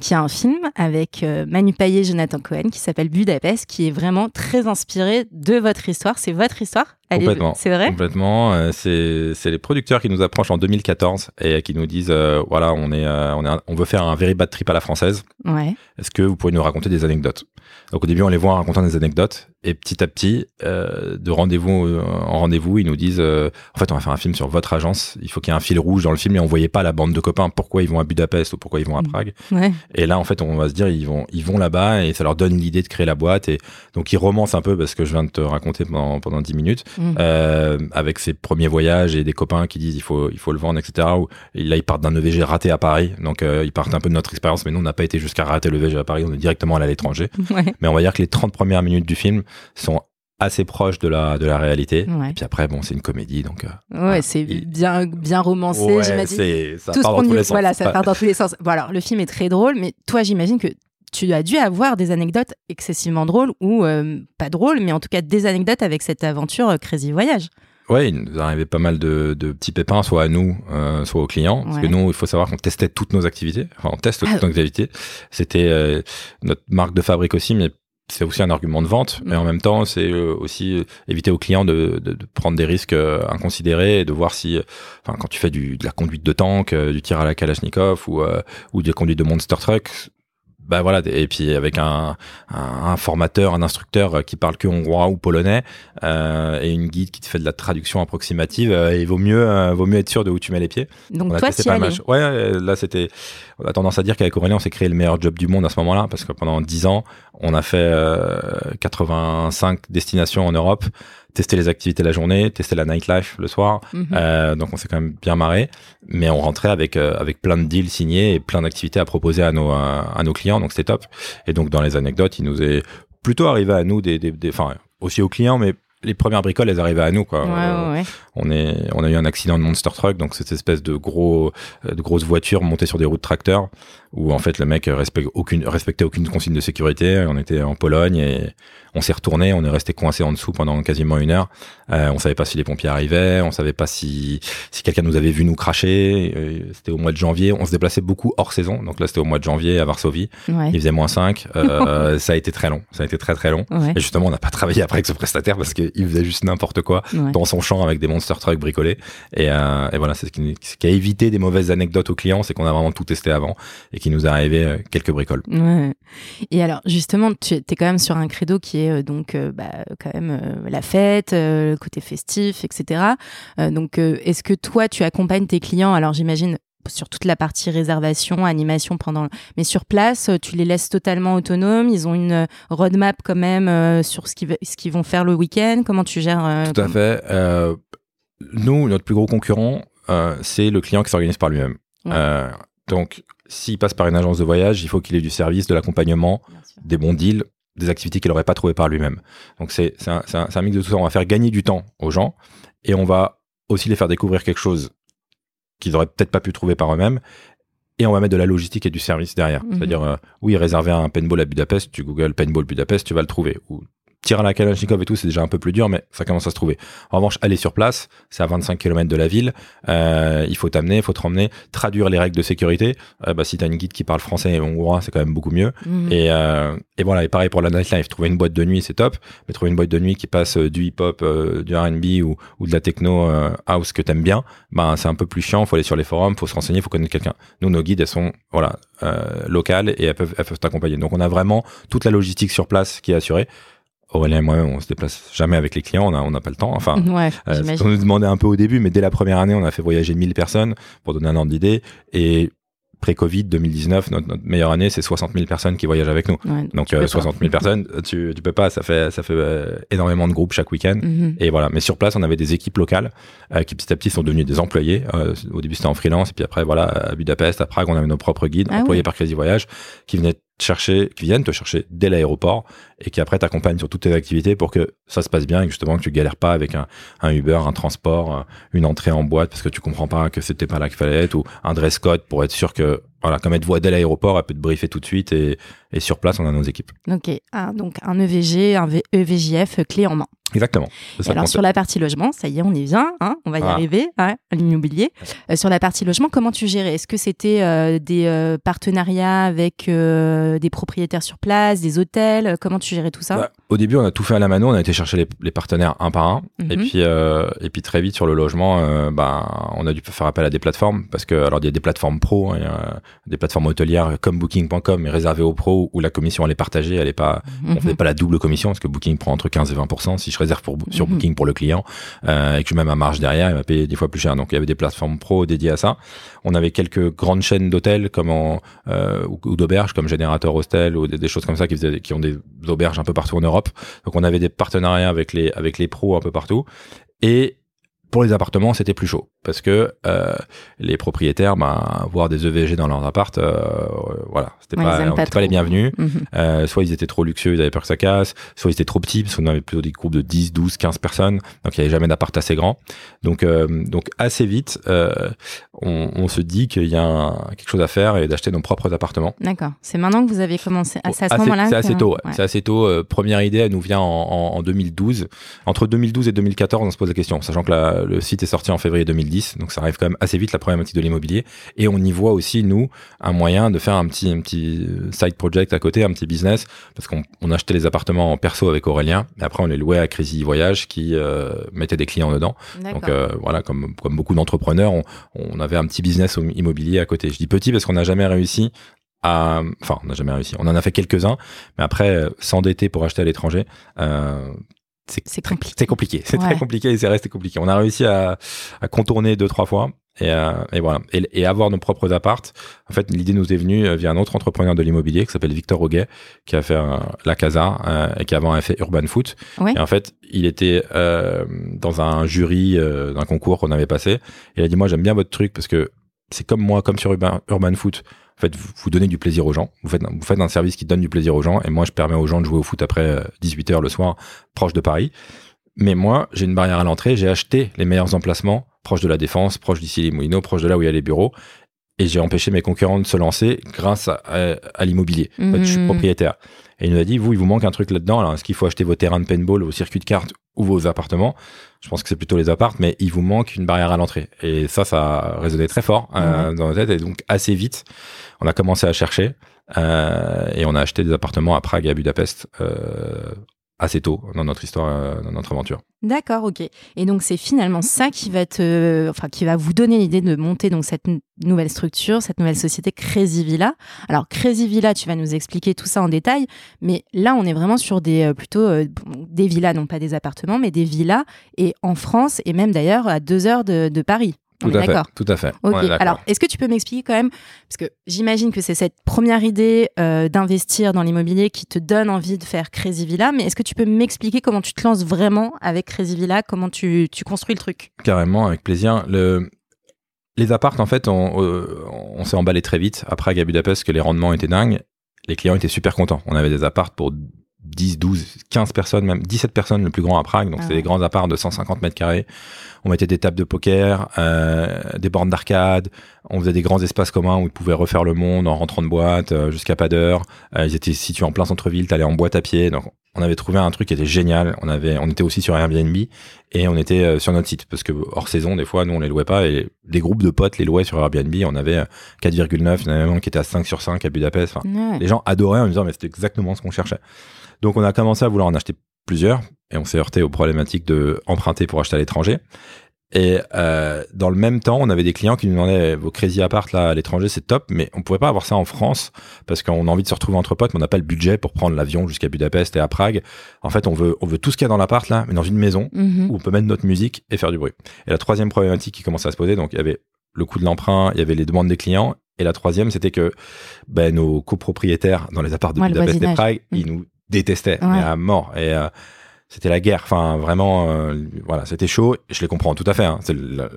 qu'il y a un film avec Manu Payet et Jonathan Cohen qui s'appelle Budapest, qui est vraiment très inspiré de votre histoire. C'est votre histoire Complètement. C'est vrai? Complètement. c'est, les producteurs qui nous approchent en 2014 et qui nous disent voilà, on, est, on, est on veut faire un very bad trip à la française. Ouais. Est-ce que vous pourriez nous raconter des anecdotes? Donc au début, on les voit en racontant des anecdotes et petit à petit, de rendez-vous en rendez-vous, ils nous disent euh, en fait, on va faire un film sur votre agence. Il faut qu'il y ait un fil rouge dans le film et on voyait pas la bande de copains. Pourquoi ils vont à Budapest ou pourquoi ils vont à mm. Prague Et là, en fait, on va se dire ils vont ils vont là-bas et ça leur donne l'idée de créer la boîte et donc ils romancent un peu parce que je viens de te raconter pendant pendant 10 minutes mm. euh, avec ses premiers voyages et des copains qui disent il faut il faut le vendre etc. et là ils partent d'un EVG raté à Paris donc euh, ils partent un peu de notre expérience mais nous on n'a pas été jusqu'à rater le EVG à Paris on est directement allé à l'étranger. Mais on va dire que les 30 premières minutes du film sont assez proche de la de la réalité. Et puis après, bon, c'est une comédie, donc. Euh, ouais, c'est bien bien romancé. j'imagine. Ça part dans tous les sens. Voilà, ça part dans tous les sens. Bon, alors le film est très drôle, mais toi, j'imagine que tu as dû avoir des anecdotes excessivement drôles ou euh, pas drôles, mais en tout cas des anecdotes avec cette aventure euh, Crazy Voyage. Ouais, il nous arrivait pas mal de, de petits pépins, soit à nous, soit aux clients. Parce que nous, il faut savoir qu'on testait toutes nos activités. Enfin, on teste toutes ah nos activités. C'était notre marque de fabrique aussi, mais c'est aussi un argument de vente, mais en même temps, c'est euh, aussi euh, éviter aux clients de, de, de, prendre des risques euh, inconsidérés et de voir si, enfin, quand tu fais du, de la conduite de tank, du tir à la Kalachnikov ou, ou de la conduite de monster truck, bah voilà et puis avec un, un, formateur un instructeur qui parle que hongrois ou polonais euh, et une guide qui te fait de la traduction approximative euh, il vaut mieux euh, vaut mieux être sûr de où tu mets les pieds. Donc toi tu allais ouais là c'était on a tendance à dire qu'avec Aurélien on s'est créé le meilleur job du monde à ce moment-là parce que pendant 10 ans on a fait 85 destinations en Europe tester les activités la journée, tester la nightlife le soir. Mhm. Euh, donc on s'est quand même bien marré, mais on rentrait avec euh, avec plein de deals signés et plein d'activités à proposer à nos à, nos clients, donc c'était top. Et donc dans les anecdotes, il nous est plutôt arrivé à nous des, des, enfin aussi aux clients, mais les premières bricoles, elles arrivaient à nous, quoi. Ouais, ouais. On est, on a eu un accident de monster truck, donc cette espèce de gros, de grosses voitures montées sur des routes tracteurs, où en fait le mec respecte aucune, respectait aucune consigne de sécurité. On était en Pologne et on s'est retourné, on est resté coincé en dessous pendant quasiment une heure. Euh, on savait pas si les pompiers arrivaient, on savait pas si si quelqu'un nous avait vu nous cracher. Euh, c'était au mois de janvier, on se déplaçait beaucoup hors saison. Donc là, c'était au mois de janvier à Varsovie. Il faisait moins 5. Euh, ça a été très long. Ça a été très très long. Et justement, on n'a pas travaillé après avec ce prestataire parce qu'il faisait juste n'importe quoi dans son champ avec des monster trucks bricolés. Et, euh, et voilà, c'est ce qui, ce qui, a évité des mauvaises anecdotes aux clients, c'est qu'on a vraiment tout testé avant et qui nous a arrivé euh, quelques bricoles. Ouais. Et alors, justement, tu es quand même sur un credo qui est euh, donc euh, bah, quand même la fête, le côté festif, etc. donc, est-ce que toi, tu accompagnes tes clients Alors, j'imagine sur toute la partie réservation, animation pendant. Mais sur place, tu les laisses totalement autonomes. Ils ont une roadmap quand même sur ce qu'ils ce qu'ils vont faire le week-end? Comment tu gères Tout à fait. nous, notre plus gros concurrent, c'est le client qui s'organise par lui-même. donc, s'il passe par une agence de voyage, il faut qu'il ait du service, de l'accompagnement, des bons deals, des activités qu'il n'aurait pas trouvé par lui-même. Donc c'est un, un, mix de tout ça. On va faire gagner du temps aux gens et on va aussi les faire découvrir quelque chose qu'ils n'auraient peut-être pas pu trouver par eux-mêmes. Et on va mettre de la logistique et du service derrière. Mhm. C'est-à-dire, euh, oui, réserver un paintball à Budapest, tu googles paintball Budapest, tu vas le trouver. Ou tir à la Kalachnikov et tout, c'est déjà un peu plus dur, mais ça commence à se trouver. En revanche, aller sur place, c'est à 25 km de la ville. Euh, il faut t'amener, il faut te ramener, traduire les règles de sécurité. Euh, bah, si t'as une guide qui parle français et hongrois, c'est quand même beaucoup mieux. Mhm. Et, euh, et voilà, et pareil pour la nightlife. Trouver une boîte de nuit, c'est top, mais trouver une boîte de nuit qui passe euh, du hip-hop, du R&B ou, ou de la techno house que t'aimes bien, ben c'est un peu plus chiant. Faut aller sur les forums, faut se renseigner, faut connaître quelqu'un. Nous, nos guides, elles sont voilà locales et elles peuvent, elles peuvent t'accompagner. Donc on a vraiment toute la logistique sur place qui est assurée. Aurélien et moi, on se déplace jamais avec les clients, on on n'a pas le temps. Enfin, Ouais, euh, qu'on nous demandait un peu au début, mais dès la première année, on a fait voyager 1000 personnes pour donner un ordre d'idée. Et pré-Covid 2019, notre, notre meilleure année, c'est 60 000 personnes qui voyagent avec nous. Ouais, Donc tu euh, peux pas. 60 000 personnes, tu, tu peux pas, ça fait, ça fait euh, énormément de groupes chaque week-end. Mhm. Et voilà, mais sur place, on avait des équipes locales euh, qui petit à petit sont devenues des employés. Euh, au début, c'était en freelance, et puis après, voilà, à Budapest, à Prague, on avait nos propres guides, Ah employés ouais. par Crazy Voyage, qui venaient chercher, qui viennent te chercher dès l'aéroport, et qui après t'accompagnent sur toutes tes activités pour que ça se passe bien et justement que tu galères pas avec un, un Uber, un transport, euh, une entrée en boîte parce que tu comprends pas que c'était pas là qu'il fallait être, ou un dress code pour être sûr que voilà, comme elle te voit dès l'aéroport, elle peut te briefer tout de suite et, et sur place, on a nos équipes. Ok, ah, donc un EVG, un V- EVJF clé en main. Exactement. Ça alors sur la partie logement, ça y est, on y vient, hein, on va y Ah. arriver, hein, l'immobilier. Euh, sur la partie logement, comment tu gérais? Est-ce que c'était euh, des euh, partenariats avec des propriétaires sur place, des hôtels? Comment tu gérais tout ça? Bah, au début, on a tout fait à la mano. On a été chercher les, les partenaires un par un. Et Mhm. puis, euh, et puis très vite sur le logement, euh, bah, on a dû faire appel à des plateformes parce que alors il y a des plateformes pro, hein, a des plateformes hôtelières comme Booking.com mais réservées aux pros où la commission elle est partagée, elle est pas, on Mhm. fait pas la double commission parce que Booking prend entre 15 et 20% Si je réserve pour, sur Mhm. Booking pour le client euh, et que je mets ma marge derrière, il va payer dix fois plus cher. Donc il y avait des plateformes pro dédiées à ça. On avait quelques grandes chaînes d'hôtels comme en, euh, ou, ou d'auberges comme Générateur Hostel ou des, des choses comme ça qui, faisaient, qui ont des auberges un peu partout en Europe. Donc on avait des partenariats avec les avec les pros un peu partout. Et pour les appartements, c'était plus chaud parce que euh, les propriétaires, bah, voir des EVG dans leurs appartes, euh, voilà, c'était Ouais, pas, aiment on pas était pas les bienvenus. Mhm. Euh, soit ils étaient trop luxueux, ils avaient peur que ça casse, soit ils étaient trop petits, parce qu'on avait plutôt des groupes de 10, 12, 15 personnes, donc il n'y avait jamais d'appart assez grand. Donc, euh, donc assez vite, euh, on, on se dit qu'il y a un- quelque chose à faire et d'acheter nos propres appartements. D'accord. C'est maintenant que vous avez commencé. À ce moment-là C'est assez tôt. ouais. C'est assez tôt. Euh, première idée, elle nous vient en, en- en 2012. Entre 2012 et 2014, on se pose la question, sachant que la- le site est sorti en février 2010, donc ça arrive quand même assez vite la problématique de l'immobilier. Et on y voit aussi nous un moyen de faire un petit, un petit euh, side project à côté, un petit business, parce qu'on on achetait les appartements en perso avec Aurélien, et après on les louait à Crazy Voyage qui euh, mettait des clients dedans. Donc euh, voilà, comme, comme beaucoup d'entrepreneurs, on, on avait un petit business immobilier à côté. Je dis petit parce qu'on n'a jamais réussi à... Enfin, on n'a jamais réussi. On en a fait quelques-uns, mais après, euh, s'endetter pour acheter à l'étranger, euh, c'est compliqué. c'est compliqué. C'est Ouais. très compliqué et c'est resté compliqué. On a réussi à, à contourner deux, trois fois. Et, euh, et voilà. Et, et avoir nos propres appartes. En fait, l'idée nous est venue euh, via un autre entrepreneur de l'immobilier qui s'appelle Victor Roguet, qui a fait euh, la Casa euh, et qui avant a fait Urban Foot. Ouais. Et en fait, il était euh, dans un jury euh, d'un concours qu'on avait passé. Et il a dit, moi, j'aime bien votre truc parce que c'est comme moi, comme sur Urban, Urban Foot. En fait, vous, vous donnez du plaisir aux gens. Vous faites, vous faites un service qui donne du plaisir aux gens. Et moi, je permets aux gens de jouer au foot après 18 heures le soir, proche de Paris. Mais moi, j'ai une barrière à l'entrée. J'ai acheté les meilleurs emplacements, proche de la Défense, proche d'ici les Moulineaux, proche de là où il y a les bureaux. Et j'ai empêché mes concurrents de se lancer grâce à, à- à l'immobilier. En fait, je suis Mhm. propriétaire. Et il nous a dit, vous, il vous manque un truc là-dedans. Alors, est-ce qu'il faut acheter vos terrains de paintball, vos circuits de cartes ou vos appartements? Je pense que c'est plutôt les appartes, mais il vous manque une barrière à l'entrée. Et ça, ça a résonné très fort euh, dans nos têtes. Et donc, assez vite, on a commencé à chercher. euh, et on a acheté des appartements à Prague et à Budapest euh, assez tôt dans notre histoire, euh, dans notre aventure. D'accord, ok. Et donc c'est finalement ça qui va te, enfin qui va vous donner l'idée de monter donc cette nouvelle structure, cette nouvelle société Crazy Villa. Alors Crazy Villa, tu vas nous expliquer tout ça en détail, mais là on est vraiment sur des euh, plutôt euh, des villas, non pas des appartements, mais des villas et en France et même d'ailleurs à deux heures de Paris. Tout à fait. Tout à fait. Alors, est-ce que tu peux m'expliquer quand même, parce que j'imagine que c'est cette première idée euh, d'investir dans l'immobilier qui te donne envie de faire Crazy Villa, mais est-ce que tu peux m'expliquer comment tu te lances vraiment avec Crazy Villa, comment tu, tu construis le truc? Carrément, avec plaisir. Le... Les appartes, en fait, on, euh, on s'est emballé très vite Prague, à Budapest, que les rendements étaient dingues. Les clients étaient super contents. On avait des appartes pour 10, 12, 15 personnes, même 17 personnes le plus grand à Prague. Donc, Ah ouais. des grands apparts de 150 mètres carrés. On mettait des tables de poker, euh, des bornes d'arcade. On faisait des grands espaces communs où ils pouvaient refaire le monde en rentrant de boîte euh, jusqu'à pas d'heure. Euh, ils étaient situés en plein centre-ville. T'allais en boîte à pied. Donc, on avait trouvé un truc qui était génial. On avait, on était aussi sur Airbnb et on était sur notre site parce que hors saison, des fois, nous on les louait pas et des groupes de potes les louaient sur Airbnb. On avait 4,9, il y en avait même qui était à 5 sur 5 à Budapest. Enfin, Les gens adoraient en disant mais c'était exactement ce qu'on cherchait. Donc on a commencé à vouloir en acheter plusieurs et on s'est heurté aux problématiques de emprunter pour acheter à l'étranger. Et euh, dans le même temps, on avait des clients qui nous demandaient vos crazy apart là à l'étranger, c'est top, mais on pouvait pas avoir ça en France parce qu'on a envie de se retrouver entre potes, mais on n'a pas le budget pour prendre l'avion jusqu'à Budapest et à Prague. En fait, on veut on veut tout ce qu'il y a dans l'appart là, mais dans une maison Mhm. où on peut mettre notre musique et faire du bruit. Et la troisième problématique qui commençait à se poser, donc il y avait le coût de l'emprunt, il y avait les demandes des clients, et la troisième, c'était que ben, nos copropriétaires dans les apparts de Ouais, Budapest et. Prague, Mm. ils nous détestaient, Ouais. mais à mort. Et euh, c'était la guerre. Enfin, vraiment, euh, voilà, c'était chaud. Je les comprends tout à fait. Hein.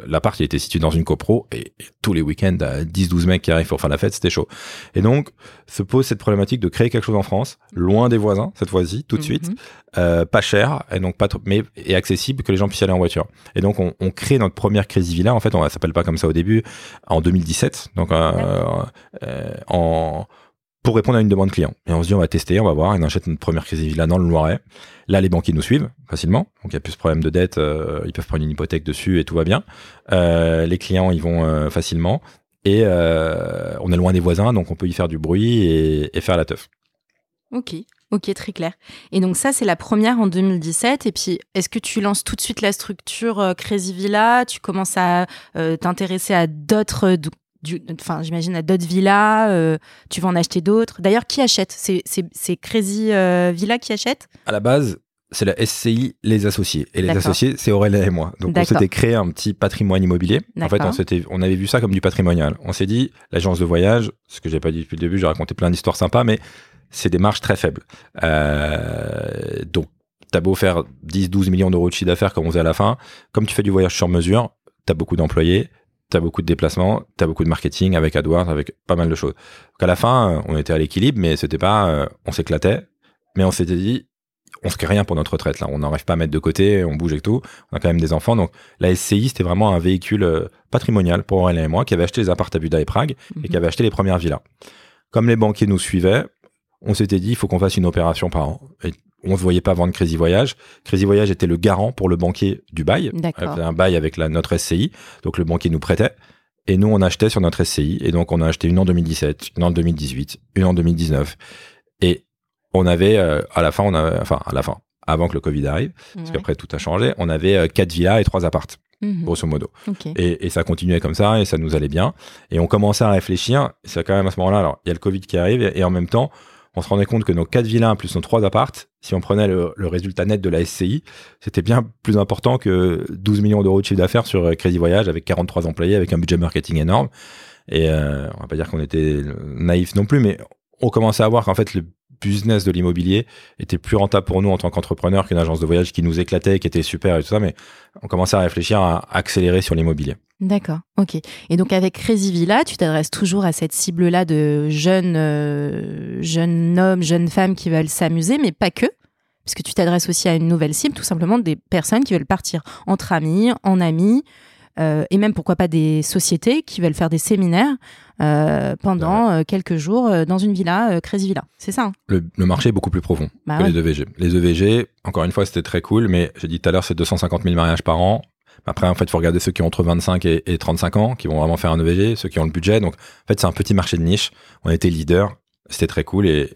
L'appart, il était situé dans une copro et, et tous les week-ends, à 10-12 mecs qui arrivent pour faire la fête, c'était chaud. Et donc, se pose cette problématique de créer quelque chose en France, loin des voisins, cette fois-ci, tout de suite, Mhm. euh, pas cher, et donc pas trop, mais et accessible, que les gens puissent y aller en voiture. Et donc, on, on crée notre première Crazy Villa. En fait, on ne s'appelle pas comme ça au début, en 2017. Donc, euh, euh, en pour répondre à une demande client. Et on se dit, on va tester, on va voir, et on achète notre première Crazy Villa dans le Loiret. Là, les banquiers nous suivent facilement. Donc, il n'y a plus ce problème de dette. euh, ils peuvent prendre une hypothèque dessus et tout va bien. Euh, les clients, ils vont euh, facilement. Et on est loin des voisins, donc on peut y faire du bruit et, faire la teuf. Ok, ok, très clair. Et donc ça, c'est la première en 2017. Et puis, est-ce que tu lances tout de suite la structure Crazy Villa? Tu commences à t'intéresser à d'autres, enfin, j'imagine à d'autres villas. euh, tu vas en acheter d'autres. D'ailleurs, qui achète? C'est Crazy euh, Villa qui achète? À la base, c'est la SCI, les associés. Et les associés, c'est Aurélien et moi. Donc, on s'était créé un petit patrimoine immobilier. En fait, on, on avait vu ça comme du patrimonial. On s'est dit, l'agence de voyage, ce que j'ai pas dit depuis le début, j'ai raconté plein d'histoires sympas, mais c'est des marges très faibles. Euh, donc, t'as beau faire 10, 12 millions d'euros de chiffre d'affaires comme on faisait à la fin, comme tu fais du voyage sur mesure, t'as beaucoup d'employés, t'as beaucoup de déplacements, t'as beaucoup de marketing avec AdWords, avec pas mal de choses. Donc, à la fin, on était à l'équilibre, mais c'était pas, euh, on s'éclatait, mais on s'était dit, on se crée rien pour notre retraite là, on n'arrive pas à mettre de côté, on bouge et tout, on a quand même des enfants, donc la SCI c'était vraiment un véhicule euh, patrimonial pour Aurélien et moi qui avait acheté les apparts à Buda et Prague et qui Mhm. avait acheté les premières villas. Comme les banquiers nous suivaient, on s'était dit il faut qu'on fasse une opération par an. Et on ne voyait pas vendre Crazy Voyage. Crazy Voyage était le garant pour le banquier du bail. Un bail avec la, notre SCI, donc le banquier nous prêtait. Et nous, on achetait sur notre SCI. Et donc, on a acheté une en 2017, une en 2018, une en 2019. Et on avait, euh, à la fin, on avait, enfin, à la fin, avant que le Covid arrive, parce qu'après tout a changé, on avait euh, quatre villas et trois appartes, Mhm. grosso modo. Et, et ça continuait comme ça et ça nous allait bien. Et on commençait à réfléchir. C'est quand même à ce moment-là, alors il y a le Covid qui arrive et, et en même temps, on se rendait compte que nos quatre villas plus nos trois appartes, si on prenait le, résultat net de la SCI, c'était bien plus important que 12 millions d'euros de chiffre d'affaires sur euh, Crédit Voyage avec 43 employés, avec un budget marketing énorme. Et euh, on va pas dire qu'on était naïf non plus, mais on commençait à voir qu'en fait le business de l'immobilier était plus rentable pour nous en tant qu'entrepreneurs qu'une agence de voyage qui nous éclatait, qui était super et tout ça, mais on commençait à réfléchir à accélérer sur l'immobilier. D'accord, ok. Et donc avec Crazy Villa, tu t'adresses toujours à cette cible-là de jeunes, euh, jeunes hommes, jeunes femmes qui veulent s'amuser, mais pas que, puisque tu t'adresses aussi à une nouvelle cible, tout simplement des personnes qui veulent partir entre amis, en amis, euh, et même pourquoi pas des sociétés qui veulent faire des séminaires euh, pendant quelques jours dans une villa, Crazy Villa. C'est ça hein? Le, le marché est beaucoup plus profond Bah que ouais. les EVG. Les EVG, encore une fois, c'était très cool, mais j'ai dit tout à l'heure, c'est 250 000 mariages par an. Après, en fait, il faut regarder ceux qui ont entre 25 et, et 35 ans, qui vont vraiment faire un EVG, ceux qui ont le budget. Donc, en fait, c'est un petit marché de niche. On était leader, c'était très cool, et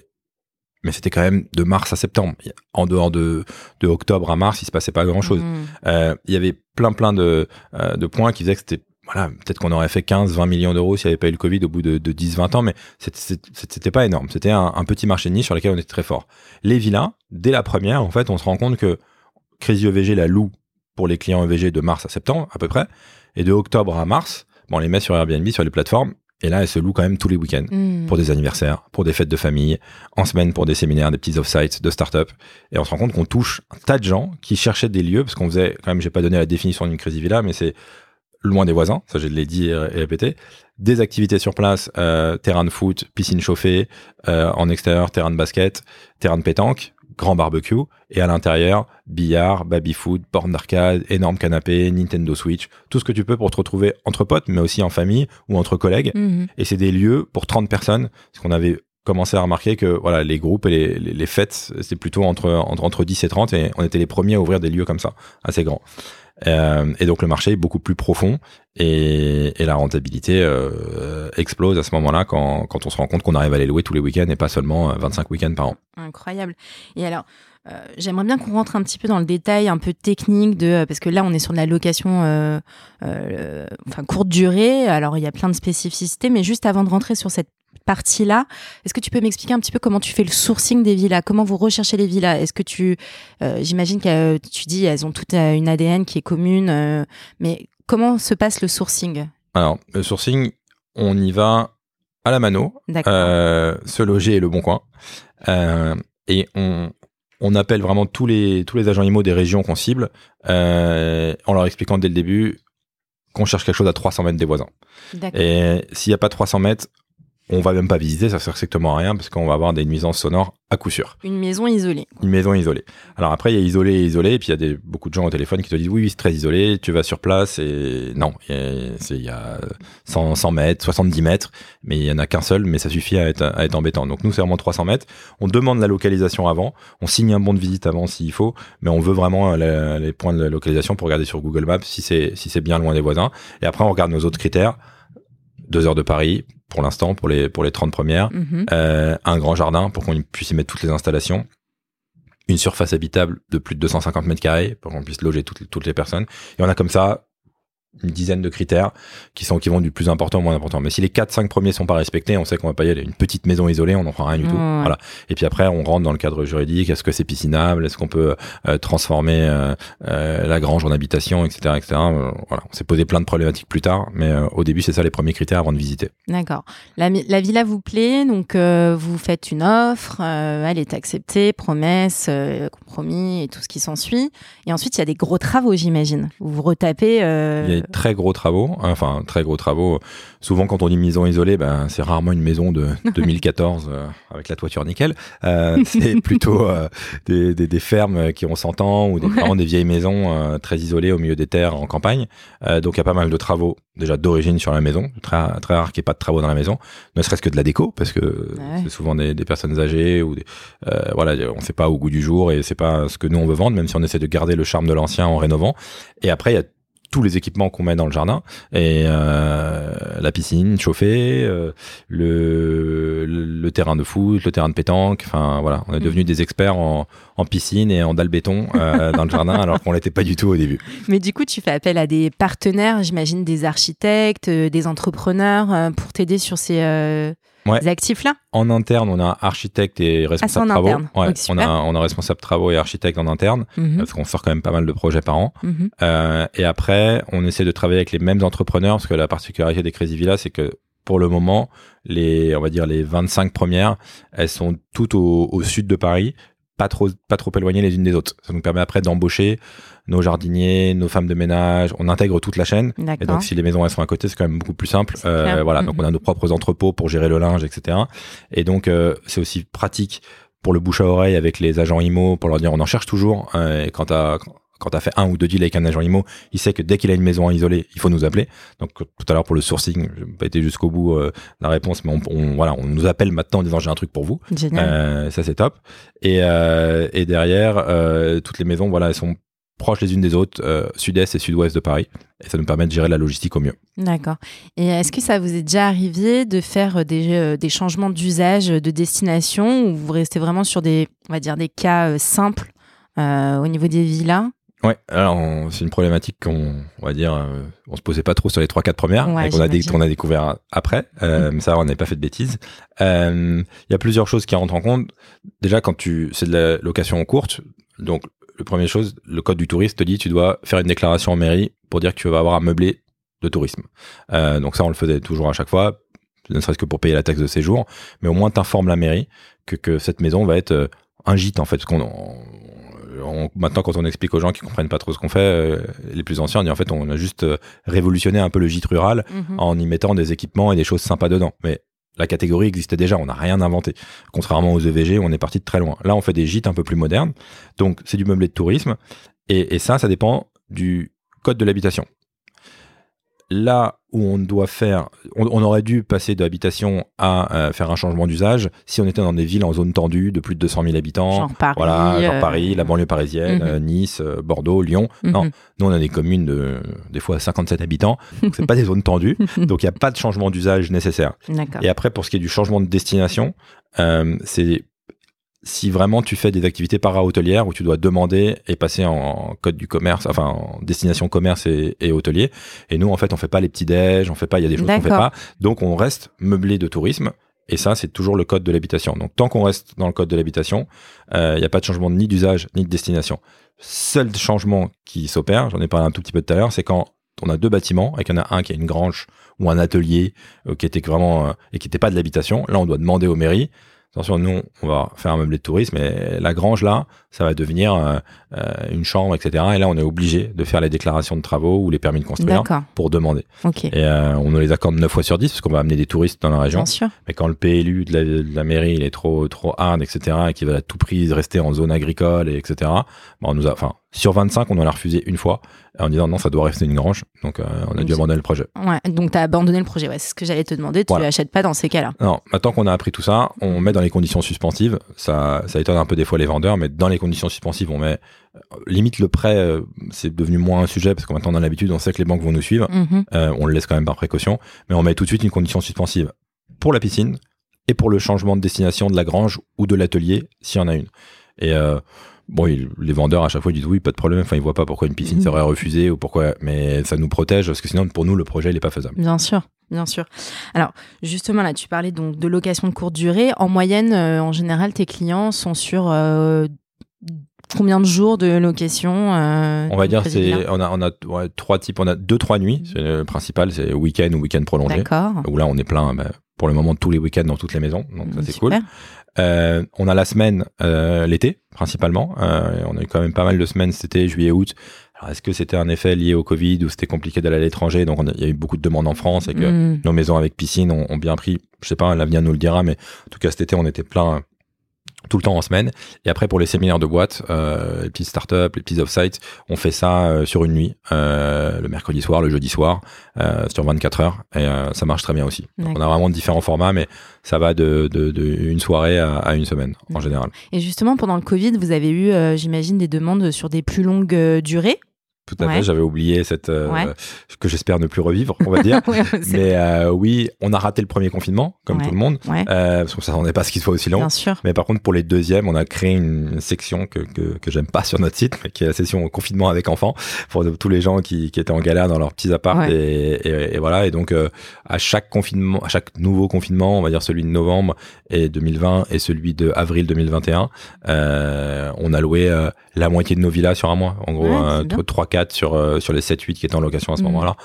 mais c'était quand même de mars à septembre. En dehors de, de octobre à mars, il se passait pas grand-chose. Mhm. Euh, il y avait plein plein de, euh, de points qui faisaient que c'était voilà peut-être qu'on aurait fait 15 20 millions d'euros s'il n'y avait pas eu le Covid au bout de, de 10 20 ans mais c'était pas énorme c'était un, un petit marché de niche sur lequel on était très fort les villas dès la première en fait on se rend compte que Crazy EVG la loue pour les clients EVG de mars à septembre à peu près et de octobre à mars bon, on les met sur Airbnb sur les plateformes et là elles se louent quand même tous les week-ends Mhm. pour des anniversaires, pour des fêtes de famille, en semaine pour des séminaires, des petits off-sites de start-up. Et on se rend compte qu'on touche un tas de gens qui cherchaient des lieux, parce qu'on faisait, quand même, j'ai pas donné la définition d'une Crazy Villa, mais c'est loin des voisins, ça je l'ai dit et répété, des activités sur place, euh, terrain de foot, piscine chauffée, euh, en extérieur, terrain de basket, terrain de pétanque, grand barbecue, et à l'intérieur, billard, baby-food, borne d'arcade, énorme canapé, Nintendo Switch, tout ce que tu peux pour te retrouver entre potes, mais aussi en famille ou entre collègues. Mhm. Et c'est des lieux pour 30 personnes, parce qu'on avait commencé à remarquer que voilà, les groupes et les, les, les fêtes, c'est plutôt entre, entre, entre 10 et 30 et on était les premiers à ouvrir des lieux comme ça, assez grands. Euh, et donc le marché est beaucoup plus profond et, la rentabilité euh, explose à ce moment-là quand, quand on se rend compte qu'on arrive à les louer tous les week-ends et pas seulement 25 week-ends par an. Incroyable. Et alors, euh, j'aimerais bien qu'on rentre un petit peu dans le détail un peu technique de euh, parce que là on est sur de la location euh, euh, enfin courte durée. Alors il y a plein de spécificités, mais juste avant de rentrer sur cette partie-là, est-ce que tu peux m'expliquer un petit peu comment tu fais le sourcing des villas? Comment vous recherchez les villas? Est-ce que tu, euh, j'imagine que tu dis elles ont toute une ADN qui est commune, euh, mais comment se passe le sourcing? Alors le sourcing, on y va à la mano, euh, se loger est le bon coin, euh, et on, on appelle vraiment tous les tous les agents IMO des régions qu'on cible, euh, en leur expliquant dès le début qu'on cherche quelque chose à 300 mètres des voisins. Et s'il n'y a pas 300 mètres, on va même pas visiter, ça sert strictement à rien parce qu'on va avoir des nuisances sonores à coup sûr. Une maison isolée. Une maison isolée. Alors après, il y a isolé et isolé, et puis il y a des, beaucoup de gens au téléphone qui te disent oui, oui, c'est très isolé, tu vas sur place et non, il y a 100, 100 mètres, 70 mètres, mais il y en a qu'un seul, mais ça suffit à être, à être embêtant. Donc nous, c'est vraiment 300 mètres. On demande la localisation avant, on signe un bon de visite avant s'il faut, mais on veut vraiment la- les points de localisation pour regarder sur Google Maps si c'est si c'est bien loin des voisins. Et après, on regarde nos autres critères. Deux heures de Paris pour l'instant pour les pour les 30 premières Mhm. euh, un grand jardin pour qu'on puisse y mettre toutes les installations, une surface habitable de plus de 250 mètres carrés pour qu'on puisse loger toutes, toutes les personnes. Et on a comme ça une dizaine de critères qui sont qui vont du plus important au moins important. Mais si les 4-5 premiers sont pas respectés, on sait qu'on va pas y aller. Une petite maison isolée, on n'en fera rien du tout. Ouais. Voilà. Et puis après, on rentre dans le cadre juridique. Est-ce que c'est piscinable? Est-ce qu'on peut euh, transformer euh, euh, la grange en habitation, etc., etc. Voilà. On s'est posé plein de problématiques plus tard, mais au début, c'est ça les premiers critères avant de visiter. D'accord. La, villa vous plaît, donc vous faites une offre, elle est acceptée, promesse, compromis et tout ce qui s'ensuit. Et ensuite, il y a des gros travaux, j'imagine. Vous vous retapez. Des très gros travaux, hein, enfin très gros travaux. Souvent, quand on dit maison isolée, ben, c'est rarement une maison de 2014 euh, avec la toiture nickel. Euh, c'est plutôt euh, des, des, des fermes qui ont 100 ans ou des, Ouais. vraiment des vieilles maisons euh, très isolées au milieu des terres en campagne. Euh, donc, il y a pas mal de travaux déjà d'origine sur la maison. Très, très rare qu'il n'y ait pas de travaux dans la maison, ne serait-ce que de la déco, parce que Ouais. c'est souvent des, des personnes âgées ou des, euh, voilà, on ne fait pas au goût du jour et c'est pas ce que nous on veut vendre, même si on essaie de garder le charme de l'ancien en rénovant. Et après, il y a tous les équipements qu'on met dans le jardin et euh, la piscine chauffée, euh, le, terrain de foot, le terrain de pétanque. Enfin voilà, on est Mm. devenus des experts en, en piscine et en dalle béton euh, dans le jardin, alors qu'on l'était pas du tout au début. Mais du coup, tu fais appel à des partenaires, j'imagine des architectes, des entrepreneurs pour t'aider sur ces Ouais. actifs-là. En interne, on a architecte et responsable en travaux. interne. Ouais, Ok, on a on a responsable travaux et architecte en interne Mhm, parce qu'on sort quand même pas mal de projets par an. mhm. Euh, et après, on essaie de travailler avec les mêmes entrepreneurs parce que la particularité des Crazy Villas, c'est que pour le moment, les, on va dire les 25 premières, elles sont toutes au, au sud de Paris, pas trop, pas trop éloignées les unes des autres. Ça nous permet après d'embaucher nos jardiniers, nos femmes de ménage. On intègre toute la chaîne. Et donc, si les maisons elles sont à côté, c'est quand même beaucoup plus simple. Euh, voilà. Donc, on a nos propres entrepôts pour gérer le linge, etc. Et donc, euh, c'est aussi pratique pour le bouche à oreille avec les agents IMO pour leur dire on en cherche toujours. Euh, et quand quand t'as fait un ou deux deals avec un agent IMO, il sait que dès qu'il a une maison à isoler, il faut nous appeler. Donc tout à l'heure pour le sourcing, je n'ai pas été jusqu'au bout euh, de la réponse, mais on, on- voilà, on nous appelle maintenant en disant j'ai un truc pour vous. Génial. Euh, ça c'est top. Et, euh, et derrière, toutes les maisons, voilà, elles sont proches les unes des autres, euh, sud-est et sud-ouest de Paris, et ça nous permet de gérer la logistique au mieux. D'accord. Et est-ce que ça vous est déjà arrivé de faire des, euh, des changements d'usage, de destination, ou vous restez vraiment sur des, on va dire, des cas euh, simples euh, au niveau des villas? Ouais, alors on- c'est une problématique qu'on, on va dire, euh, on se posait pas trop sur les trois quatre premières, Ouais, et qu'on a, dé- j'imagine. qu'on a découvert après. Euh, mais Ça, on n'avait pas fait de bêtises. Euh, Il y a plusieurs choses qui rentrent en compte. Déjà, quand tu, c'est de la location courte, donc le premier chose, le code du touriste te dit tu dois faire une déclaration en mairie pour dire que tu vas avoir un meublé de tourisme. Euh, donc ça, on le faisait toujours à chaque fois, ne serait-ce que pour payer la taxe de séjour, mais au moins t'informes la mairie que, que cette maison va être euh, un gîte en fait, parce qu'on on- on- maintenant quand on explique aux gens qui comprennent pas trop ce qu'on fait, euh, les plus anciens, on dit en fait on a juste euh, révolutionné un peu le gîte rural Mhm. en y mettant des équipements et des choses sympas dedans. Mais la catégorie existait déjà, on n'a rien inventé. Contrairement aux EVG, on est parti de très loin. Là, on fait des gîtes un peu plus modernes. Donc, c'est du meublé de tourisme. Et, et ça, ça dépend du code de l'habitation. là où on doit faire, on, aurait dû passer de habitation à euh, faire un changement d'usage si on était dans des villes en zone tendue de plus de 200 000 habitants. Genre Paris, voilà, genre euh, Paris, la banlieue parisienne, Mhm. euh, Nice, euh, Bordeaux, Lyon. Non, Mhm. nous on a des communes de des fois 57 habitants, donc c'est pas des zones tendues, donc il n'y a pas de changement d'usage nécessaire. Et après, pour ce qui est du changement de destination, euh, c'est si vraiment tu fais des activités para-hôtelières où tu dois demander et passer en code du commerce, enfin en destination commerce et, et hôtelier. Et nous, en fait, on fait pas les petits déj, on fait pas, il y a des choses qu'on fait pas. Donc, on reste meublé de tourisme. Et ça, c'est toujours le code de l'habitation. Donc, tant qu'on reste dans le code de l'habitation, euh, il n'y a pas de changement ni d'usage ni de destination. Seul changement qui s'opère, j'en ai parlé un tout petit peu tout à l'heure, c'est quand on a deux bâtiments et qu'il y en a un qui a une grange ou un atelier euh, qui était vraiment euh, et qui n'était pas de l'habitation. Là, on doit demander aux mairies. Attention, nous, on va faire un meublé de tourisme, mais la grange là, ça va devenir euh, euh, une chambre, etc. Et là, on est obligé de faire les déclarations de travaux ou les permis de construire pour demander. Et euh, on nous les accorde 9 fois sur 10 parce qu'on va amener des touristes dans la région. Bien sûr. Mais quand le PLU de la, de la mairie il est trop trop hard, etc., et qu'il va à tout prix rester en zone agricole, et etc., bah, on nous a, enfin, sur 25, on en a refusé une fois en disant non, ça doit rester une grange. Donc, euh, on a Donc, dû abandonner le projet. Ouais. Donc, tu as abandonné le projet. Ouais, c'est ce que j'allais te demander. Tu Voilà. l'achètes pas dans ces cas-là. Non, maintenant qu'on a appris tout ça, on met dans les conditions suspensives. Ça, ça étonne un peu des fois les vendeurs, mais dans les conditions suspensives, on met euh, limite le prêt. euh, c'est devenu moins un sujet parce que maintenant on a l'habitude, on sait que les banques vont nous suivre. Mhm. Euh, on le laisse quand même par précaution, mais on met tout de suite une condition suspensive pour la piscine et pour le changement de destination de la grange ou de l'atelier s'il y en a une. Et euh, bon, les vendeurs à chaque fois disent oui, pas de problème. Enfin, ils voient pas pourquoi une piscine Mhm. serait refusée ou pourquoi, mais ça nous protège parce que sinon pour nous le projet il est pas faisable. Bien sûr, bien sûr. Alors, justement, là, tu parlais donc de location de courte durée. En moyenne, euh, en général, tes clients sont sur euh, combien de jours de location euh, On va dire c'est on a on a ouais, trois types, on a deux trois nuits. C'est le principal, c'est week-end ou week-end prolongé. D'accord. Où là on est plein bah, pour le moment tous les week-ends dans toutes les maisons, donc ça c'est Super. cool. Euh, on a la semaine euh, l'été principalement. Euh, on a eu quand même pas mal de semaines cet été, juillet, août. Alors est-ce que c'était un effet lié au Covid ou c'était compliqué d'aller à l'étranger? Donc il y a eu beaucoup de demandes en France et que Mm. nos maisons avec piscine ont, ont bien pris. Je sais pas, l'avenir nous le dira, mais en tout cas cet été on était plein tout le temps en semaine. Et après pour les séminaires de boîte, euh, les petites startups, les petits off-site, on fait ça euh, sur une nuit, euh, le mercredi soir, le jeudi soir, sur 24 heures, et ça marche très bien aussi. Donc, on a vraiment différents formats, mais ça va de, de, de une soirée à, à une semaine en général. Et justement, pendant le Covid, vous avez eu, j'imagine, des demandes sur des plus longues durées? Tout à fait, j'avais oublié cette euh, que j'espère ne plus revivre, on va dire. mais euh, oui, on a raté le premier confinement, comme tout le monde, euh, parce qu'on ne s'attendait pas à ce qu'il soit aussi long. Bien sûr. Mais par contre, pour les deuxièmes, on a créé une section que, que, j'aime pas sur notre site, qui est la session confinement avec enfants pour tous les gens qui, qui étaient en galère dans leurs petits apparts. Et, voilà. Et donc à chaque confinement, à chaque nouveau confinement, on va dire celui de novembre et 2020 et celui de avril 2021, on a loué la moitié de nos villas sur un mois, en gros trois sur, euh, sur les 7-8 qui étaient en location à ce mm. moment-là.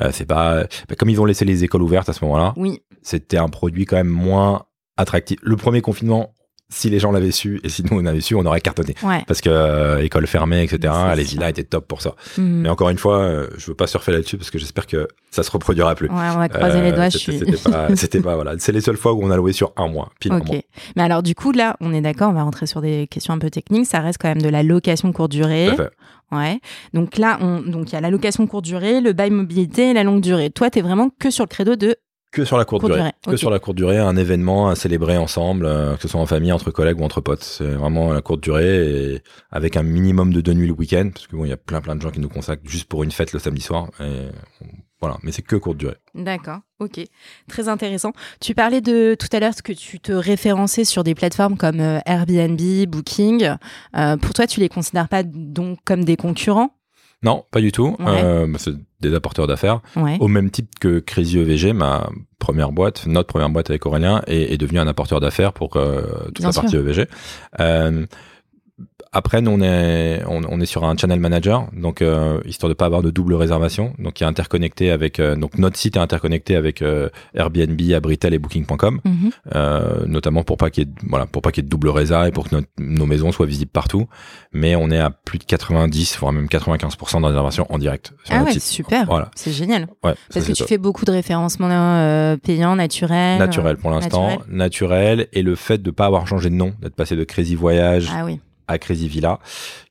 Euh, c'est pas. Euh, bah, comme ils ont laissé les écoles ouvertes à ce moment-là, c'était un produit quand même moins attractif. Le premier confinement, si les gens l'avaient su et si nous on avait su, on aurait cartonné. ouais. Parce que euh, école fermée, etc. Les villas étaient top pour ça. Mhm. Mais encore une fois, euh, je veux pas surfer là-dessus parce que j'espère que ça se reproduira plus. Ouais, on va croiser les Euh, doigts. C'était- suis. Pas, c'était pas voilà. C'est les seules fois où on a loué sur un mois, pile un Ok. mois. Mais alors, du coup, là, on est d'accord, on va rentrer sur des questions un peu techniques. Ça reste quand même de la location courte durée. Tout à fait. Ouais. Donc là, on... donc il y a la location courte durée, le bail mobilité et la longue durée. Toi, tu es vraiment que sur le credo de. Que sur la courte, Courte durée. durée, Que sur la courte durée, un événement à célébrer ensemble, euh, que ce soit en famille, entre collègues ou entre potes. C'est vraiment la courte durée et avec un minimum de deux nuits le week-end, parce que bon, il y a plein plein de gens qui nous consacrent juste pour une fête le samedi soir. Et voilà, mais c'est que courte durée. D'accord. Ok. Très intéressant. Tu parlais de tout à l'heure que tu te référençais sur des plateformes comme euh, Airbnb, Booking. Euh, pour toi, tu les considères pas donc comme des concurrents? Non, pas du tout. Ouais. Euh, bah, c'est des apporteurs d'affaires. Ouais. Au même type que Crazy EVG, ma première boîte, notre première boîte avec Aurélien, est, est devenue un apporteur d'affaires pour euh, toute la partie EVG. Après, nous, on est, on, on est sur un channel manager, donc euh, histoire de pas avoir de double réservation, donc est interconnecté avec, euh, donc notre site est interconnecté avec euh, Airbnb, Abritel et Booking.com, Mhm. notamment pour pas qu'il y ait, voilà, pour pas qu'il y ait de double résa et pour que notre- nos maisons soient visibles partout. Mais on est à plus de 90, voire même 95% de en direct sur Ah notre ouais, site. super. Voilà. C'est génial. Ouais, ça, Parce que c'est tu top. fais beaucoup de référencements payants, naturels. Naturel pour l'instant, naturel. naturel. et le fait de pas avoir changé de nom, d'être passé de Crazy Voyage Ah oui. À Crazy Villa,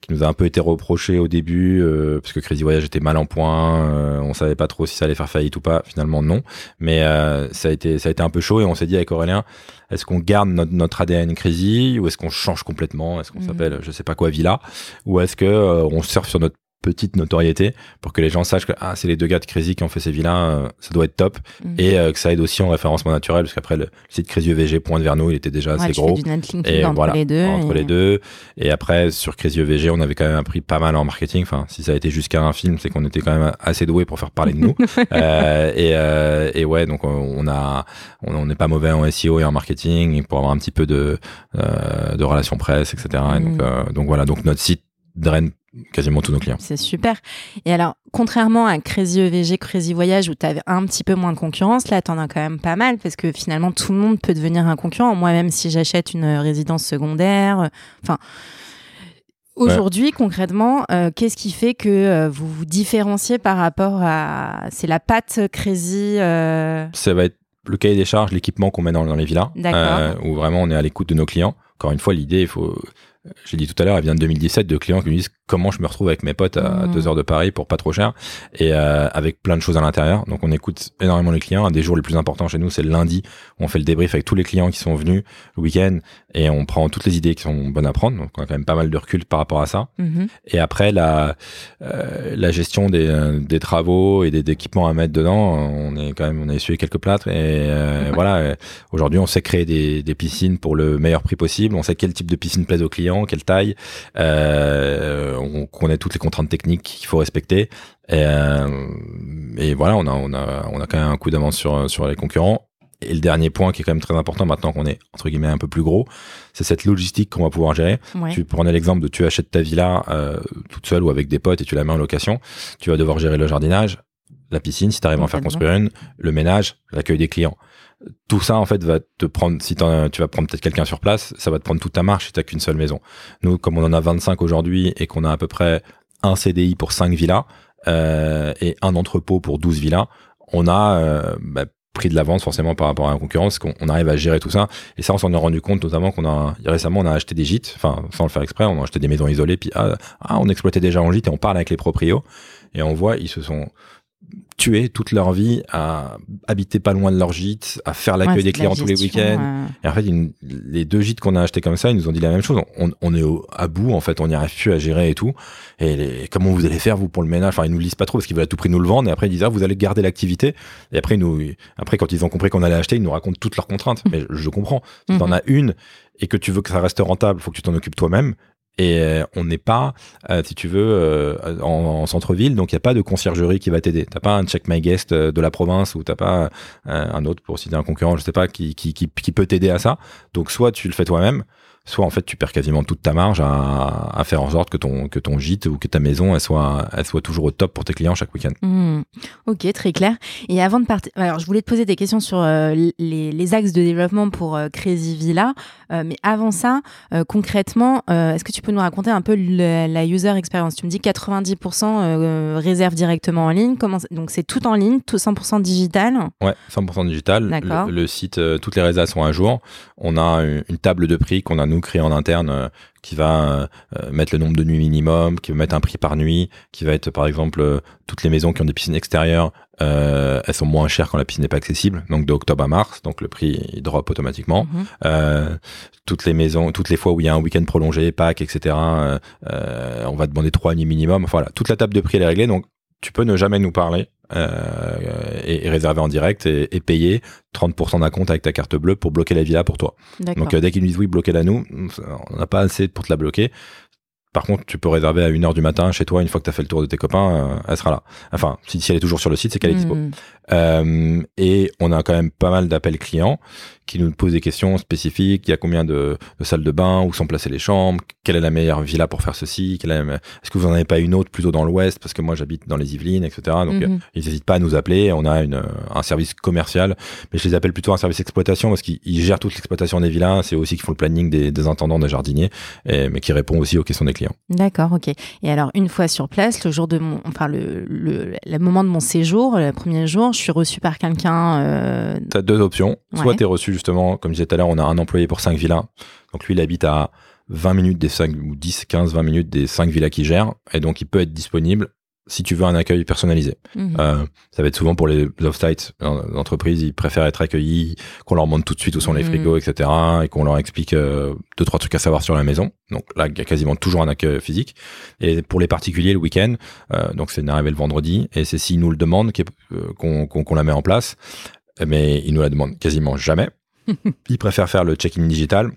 qui nous a un peu été reproché au début, euh, parce que Crazy Voyage était mal en point, euh, on savait pas trop si ça allait faire faillite ou pas, finalement non, mais euh, ça, a été, ça a été un peu chaud et on s'est dit avec Aurélien, est-ce qu'on garde notre, notre, ADN Crazy ou est-ce qu'on change complètement, est-ce qu'on mmh. s'appelle je sais pas quoi Villa, ou est-ce que on surfe sur notre petite notoriété pour que les gens sachent que ah, c'est les deux gars de Crazy qui ont fait ces vilains, euh, ça doit être top. Mhm. Et euh, que ça aide aussi en référencement naturel, parce qu'après le, site Crazy EVG pointe vers nous, il était déjà assez gros. et entre les deux. Entre les deux. Et après, sur Crazy EVG, on avait quand même appris pas mal en marketing. Enfin, si ça a été jusqu'à un film, c'est qu'on était quand même assez doué pour faire parler de nous. euh, et, euh, et, ouais, donc on a, on n'est pas mauvais en SEO et en marketing pour avoir un petit peu de, de relations presse, etc. Et donc, mhm. donc voilà, donc notre site draine quasiment tous nos clients. C'est super. Et alors, contrairement à Crazy EVG, Crazy Voyage, où tu avais un petit peu moins de concurrence, là, tu en as quand même pas mal, parce que finalement, tout le monde peut devenir un concurrent. Moi-même, si j'achète une résidence secondaire, euh, enfin... Aujourd'hui, concrètement, euh, qu'est-ce qui fait que euh, vous vous différenciez par rapport à... C'est la patte Crazy Ça va être le cahier des charges, l'équipement qu'on met dans, dans les villas, où vraiment on est à l'écoute de nos clients. Encore une fois, l'idée, il faut j'ai dit tout à l'heure, elle vient de 2017 de clients qui me disent comment je me retrouve avec mes potes à mmh. deux heures de Paris pour pas trop cher? Et euh, avec plein de choses à l'intérieur. Donc on écoute énormément les clients. Un des jours les plus importants chez nous, c'est le lundi où on fait le débrief avec tous les clients qui sont venus le week-end et on prend toutes les idées qui sont bonnes à prendre. Donc on a quand même pas mal de recul par rapport à ça. Mmh. Et après la euh, la gestion des, euh, des travaux et des équipements à mettre dedans, on est quand même on a essuyé quelques plâtres et euh, voilà. Aujourd'hui, on sait créer des, des piscines pour le meilleur prix possible. On sait quel type de piscine plaise aux clients, quelle taille. Euh, on connaît toutes les contraintes techniques qu'il faut respecter. Et, euh, et, voilà, on a, on, a, on a quand même un coup d'avance sur, sur les concurrents. Et le dernier point qui est quand même très important maintenant qu'on est entre guillemets un peu plus gros, c'est cette logistique qu'on va pouvoir gérer. Tu prenais l'exemple de tu achètes ta villa euh, toute seule ou avec des potes et tu la mets en location. Tu vas devoir gérer le jardinage, la piscine si tu arrives à en faire construire une, le ménage, l'accueil des clients tout ça en fait va te prendre si tu vas prendre peut-être quelqu'un sur place ça va te prendre toute ta marche si t'as qu'une seule maison. Nous comme on en a 25 aujourd'hui et qu'on a à peu près un CDI pour 5 villas euh, et un entrepôt pour 12 villas on a euh, bah, pris de l'avance forcément par rapport à la concurrence qu'on arrive à gérer tout ça. Et ça on s'en est rendu compte notamment qu'on a récemment on a acheté des gîtes enfin sans le faire exprès on a acheté des maisons isolées puis ah, ah on exploitait déjà en gîte et on parle avec les proprios. Et on voit ils se sont tuer toute leur vie à habiter pas loin de leur gîte, à faire l'accueil des clients tous les week-ends. Et en fait, les deux gîtes qu'on a achetés comme ça, ils nous ont dit la même chose. On, est à bout, en fait, on n'y arrive plus à gérer et tout. Et comment vous allez faire, vous, pour le ménage? Enfin, ils nous lisent pas trop parce qu'ils veulent à tout prix nous le vendre. Et après, ils disent, ah, vous allez garder l'activité. Et après, nous, après, quand ils ont compris qu'on allait acheter, ils nous racontent toutes leurs contraintes. Mais je, comprends. Si t'en mhm. as une et que tu veux que ça reste rentable, faut que tu t'en occupes toi-même. Et euh, on n'est pas, euh, si tu veux, euh, en, centre-ville, donc il n'y a pas de conciergerie qui va t'aider. T'as pas un check my guest de la province ou t'as pas un autre pour citer un concurrent, je sais pas, qui, qui, qui, qui peut t'aider à ça. Donc soit tu le fais toi-même, soit en fait tu perds quasiment toute ta marge à, à, faire en sorte que ton que ton gîte ou que ta maison elle soit elle soit toujours au top pour tes clients chaque week-end. Mmh. Ok, très clair. Et avant de partir, alors je voulais te poser des questions sur euh, les, les, axes de développement pour euh, Crazy Villa, euh, mais avant ça, concrètement, est-ce que tu peux nous raconter un peu la user experience? Tu me dis 90% réserve directement en ligne. Comment donc c'est tout en ligne, tout 100% digital? Ouais, 100% digital. Le, le, site, toutes les réserves sont à jour. On a une, une table de prix qu'on a nous créer en interne euh, qui va euh, mettre le nombre de nuits minimum, qui va mettre un prix par nuit, qui va être par exemple euh, toutes les maisons qui ont des piscines extérieures, elles sont moins chères quand la piscine n'est pas accessible, donc d'octobre à mars, donc le prix il drop automatiquement. Mhm. toutes les maisons, toutes les fois où il y a un week-end prolongé, Pâques, etc. on va demander trois nuits minimum. Enfin, voilà, toute la table de prix elle est réglée, donc tu peux ne jamais nous parler euh, et, réserver en direct et, payer 30% d'un compte avec ta carte bleue pour bloquer la villa pour toi. Donc euh, dès qu'ils nous disent oui, bloquez-la nous, on n'a pas assez pour te la bloquer. Par contre, tu peux réserver à 1h du matin chez toi, une fois que tu as fait le tour de tes copains, euh, elle sera là. Enfin, si, elle est toujours sur le site, c'est qu'elle est dispo. Hmm. Euh, et on a quand même pas mal d'appels clients qui nous posent des questions spécifiques. Il y a combien de, de, salles de bain, où sont placées les chambres, quelle est la meilleure villa pour faire ceci, est-ce que vous en avez pas une autre plutôt dans l'ouest? Parce que moi j'habite dans les Yvelines, etc. Donc mhm. ils n'hésitent pas à nous appeler. On a une, un service commercial, mais je les appelle plutôt un service exploitation parce qu'ils gèrent toute l'exploitation des villas. C'est aussi qu'ils font le planning des, des intendants, des jardiniers, et, mais qui répond aussi aux questions des clients. D'accord, ok. Et alors une fois sur place, le jour de mon, enfin le, le, le moment de mon séjour, le premier jour, je suis reçu par quelqu'un. Euh... Tu as deux options. Soit tu es reçu justement, comme je disais tout à l'heure, on a un employé pour cinq villas. Donc lui, il habite à 20 minutes des 5 ou 10, 15, 20 minutes des 5 villas qu'il gère. Et donc, il peut être disponible si tu veux un accueil personnalisé. Mhm. Euh, ça va être souvent pour les off-site entreprises, ils préfèrent être accueillis, qu'on leur montre tout de suite où sont les Mhm. frigos, etc. et qu'on leur explique euh, deux, trois trucs à savoir sur la maison. Donc là, il y a quasiment toujours un accueil physique. Et pour les particuliers, le week-end, euh, donc c'est une arrivée le vendredi, et c'est s'ils nous le demandent euh, qu'on la met en place. Mais ils nous la demandent quasiment jamais. ils préfèrent faire le check-in digital.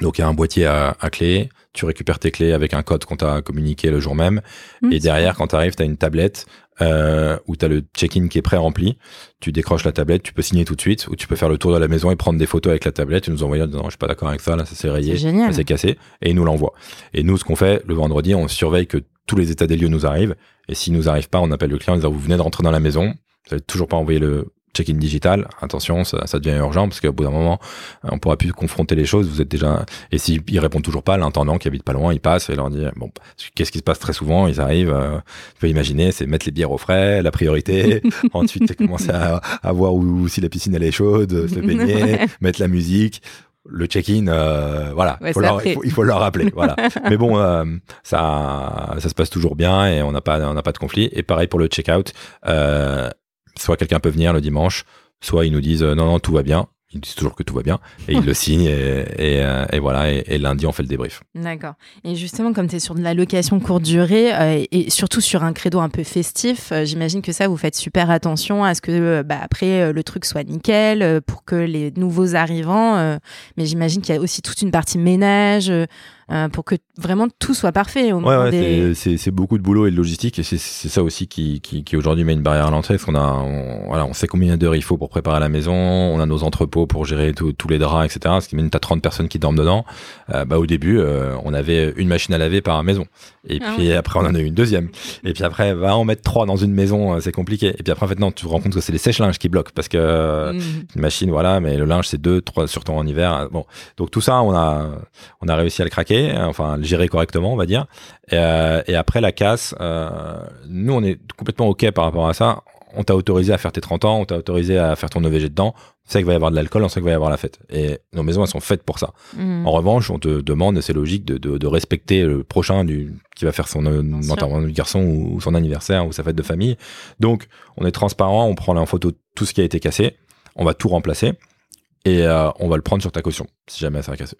Donc il y a un boîtier à, à clé, tu récupères tes clés avec un code qu'on t'a communiqué le jour même. Mhm, Et derrière, quand tu arrives, tu as une tablette euh, où tu as le check-in qui est pré-rempli. Tu décroches la tablette, tu peux signer tout de suite, ou tu peux faire le tour de la maison et prendre des photos avec la tablette et nous envoyer en disant, je suis pas d'accord avec ça, là, ça s'est rayé, ça s'est cassé, et il nous l'envoie. Et nous, ce qu'on fait, le vendredi, on surveille que tous les états des lieux nous arrivent. Et s'ils nous arrivent pas, on appelle le client en disant, vous venez de rentrer dans la maison, vous n'avez toujours pas envoyé le check-in digital, attention, ça, ça devient urgent parce qu'au bout d'un moment, on pourra plus confronter les choses. Vous êtes déjà et s'ils ils répondent toujours pas, l'intendant qui habite pas loin, il passe et leur dit bon, qu'est-ce qui se passe très souvent? Ils arrivent, euh, tu peux imaginer, c'est mettre les bières au frais, la priorité. Ensuite, c'est commencer à, à voir où, si la piscine elle est chaude, se baigner, mettre la musique. Le check-in, euh, voilà, Ouais, faut leur- il, faut, il faut leur rappeler, voilà. Mais bon, euh, ça, ça se passe toujours bien et on n'a pas, on n'a pas de conflit. Et pareil pour le check-out, euh, soit quelqu'un peut venir le dimanche, soit ils nous disent euh, non non tout va bien. Ils disent toujours que tout va bien et ils le signent et, et, euh, et voilà. Et, et lundi on fait le débrief. D'accord. Et justement, comme tu es sur de la location courte durée euh, et surtout sur un credo un peu festif, euh, j'imagine que ça, vous faites super attention à ce que euh, bah, après le truc soit nickel pour que les nouveaux arrivants. mais j'imagine qu'il y a aussi toute une partie ménage euh, pour que vraiment tout soit parfait au Ouais, moment ouais, des. c'est- beaucoup de boulot et de logistique et c'est ça aussi qui, qui, qui aujourd'hui met une barrière à l'entrée parce qu'on a on, voilà on sait combien d'heures il faut pour préparer la maison on a nos entrepôts pour gérer tous les draps etc ce qui mène à 30 personnes qui dorment dedans. Euh, bah au début euh, on avait une machine à laver par maison. Et Ah puis après on en a eu une deuxième. Et puis après va en mettre trois dans une maison c'est compliqué. Et puis après en fait non tu te rends compte que c'est les sèche-linges qui bloquent parce que Mhm. une machine voilà mais le linge c'est deux trois surtout en hiver bon. Donc tout ça on a on a réussi à le craquer enfin le gérer correctement on va dire. Et, euh, et après la casse euh, nous on est complètement ok par rapport à ça. On t'a autorisé à faire tes 30 ans on t'a autorisé à faire ton EVG dedans. On sait qu'il va y avoir de l'alcool on sait qu'il va y avoir la fête. Et nos maisons elles sont faites pour ça. Mhm. en revanche on te demande et c'est logique de, de, de respecter le prochain du qui va faire son euh, enterrement du garçon ou, ou son anniversaire ou sa fête de famille. Donc on est transparent on prend en photo tout ce qui a été cassé. On va tout remplacer et euh, on va le prendre sur ta caution si jamais ça va casser.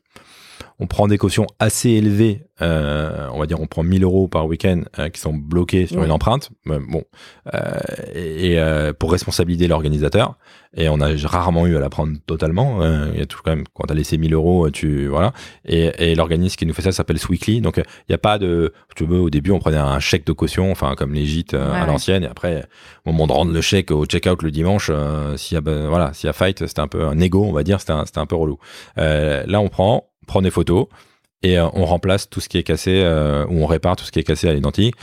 On prend des cautions assez élevées, euh, on va dire on prend 1000 euros par week-end euh, qui sont bloqués sur Ouais. une empreinte, bon, euh, et, pour responsabiliser l'organisateur. Et on a rarement eu à la prendre totalement. Il y a tout quand même quand t'as laissé 1000 euros, tu voilà. Et, et l'organisme qui nous fait ça s'appelle Sweekly. Donc il n'y a pas de, tu veux, au début on prenait un chèque de caution, enfin comme les gîtes Ouais, à l'ancienne. Et après, au moment de rendre le chèque au check-out le dimanche, s'il y a ben, voilà, s'il y a fight, c'était un peu un ego, on va dire, c'était un, un peu relou. Là, on prend, prend des photos et euh, on remplace tout ce qui est cassé euh, ou on répare tout ce qui est cassé à l'identique.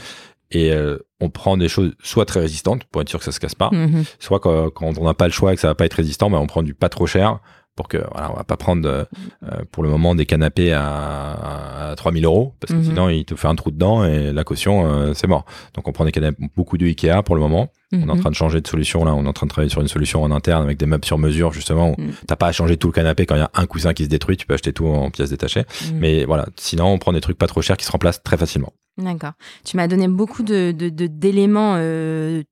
Et euh, on prend des choses soit très résistantes pour être sûr que ça se casse pas, Mhm. soit quand, quand on n'a pas le choix et que ça va pas être résistant, ben on prend du pas trop cher pour que voilà, on va pas prendre euh, euh, pour le moment des canapés à, à 3000 euros parce que Mhm. sinon il te fait un trou dedans et la caution euh, c'est mort. Donc on prend des canapés beaucoup de Ikea pour le moment. On est en Mhm. train de changer de solution là, on est en train de travailler sur une solution en interne avec des meubles sur mesure justement. où Mm. T'as pas à changer tout le canapé quand il y a un coussin qui se détruit, tu peux acheter tout en pièces détachées. Mhm. Mais voilà, sinon on prend des trucs pas trop chers qui se remplacent très facilement. D'accord. Tu m'as donné beaucoup de de- de- d'éléments euh,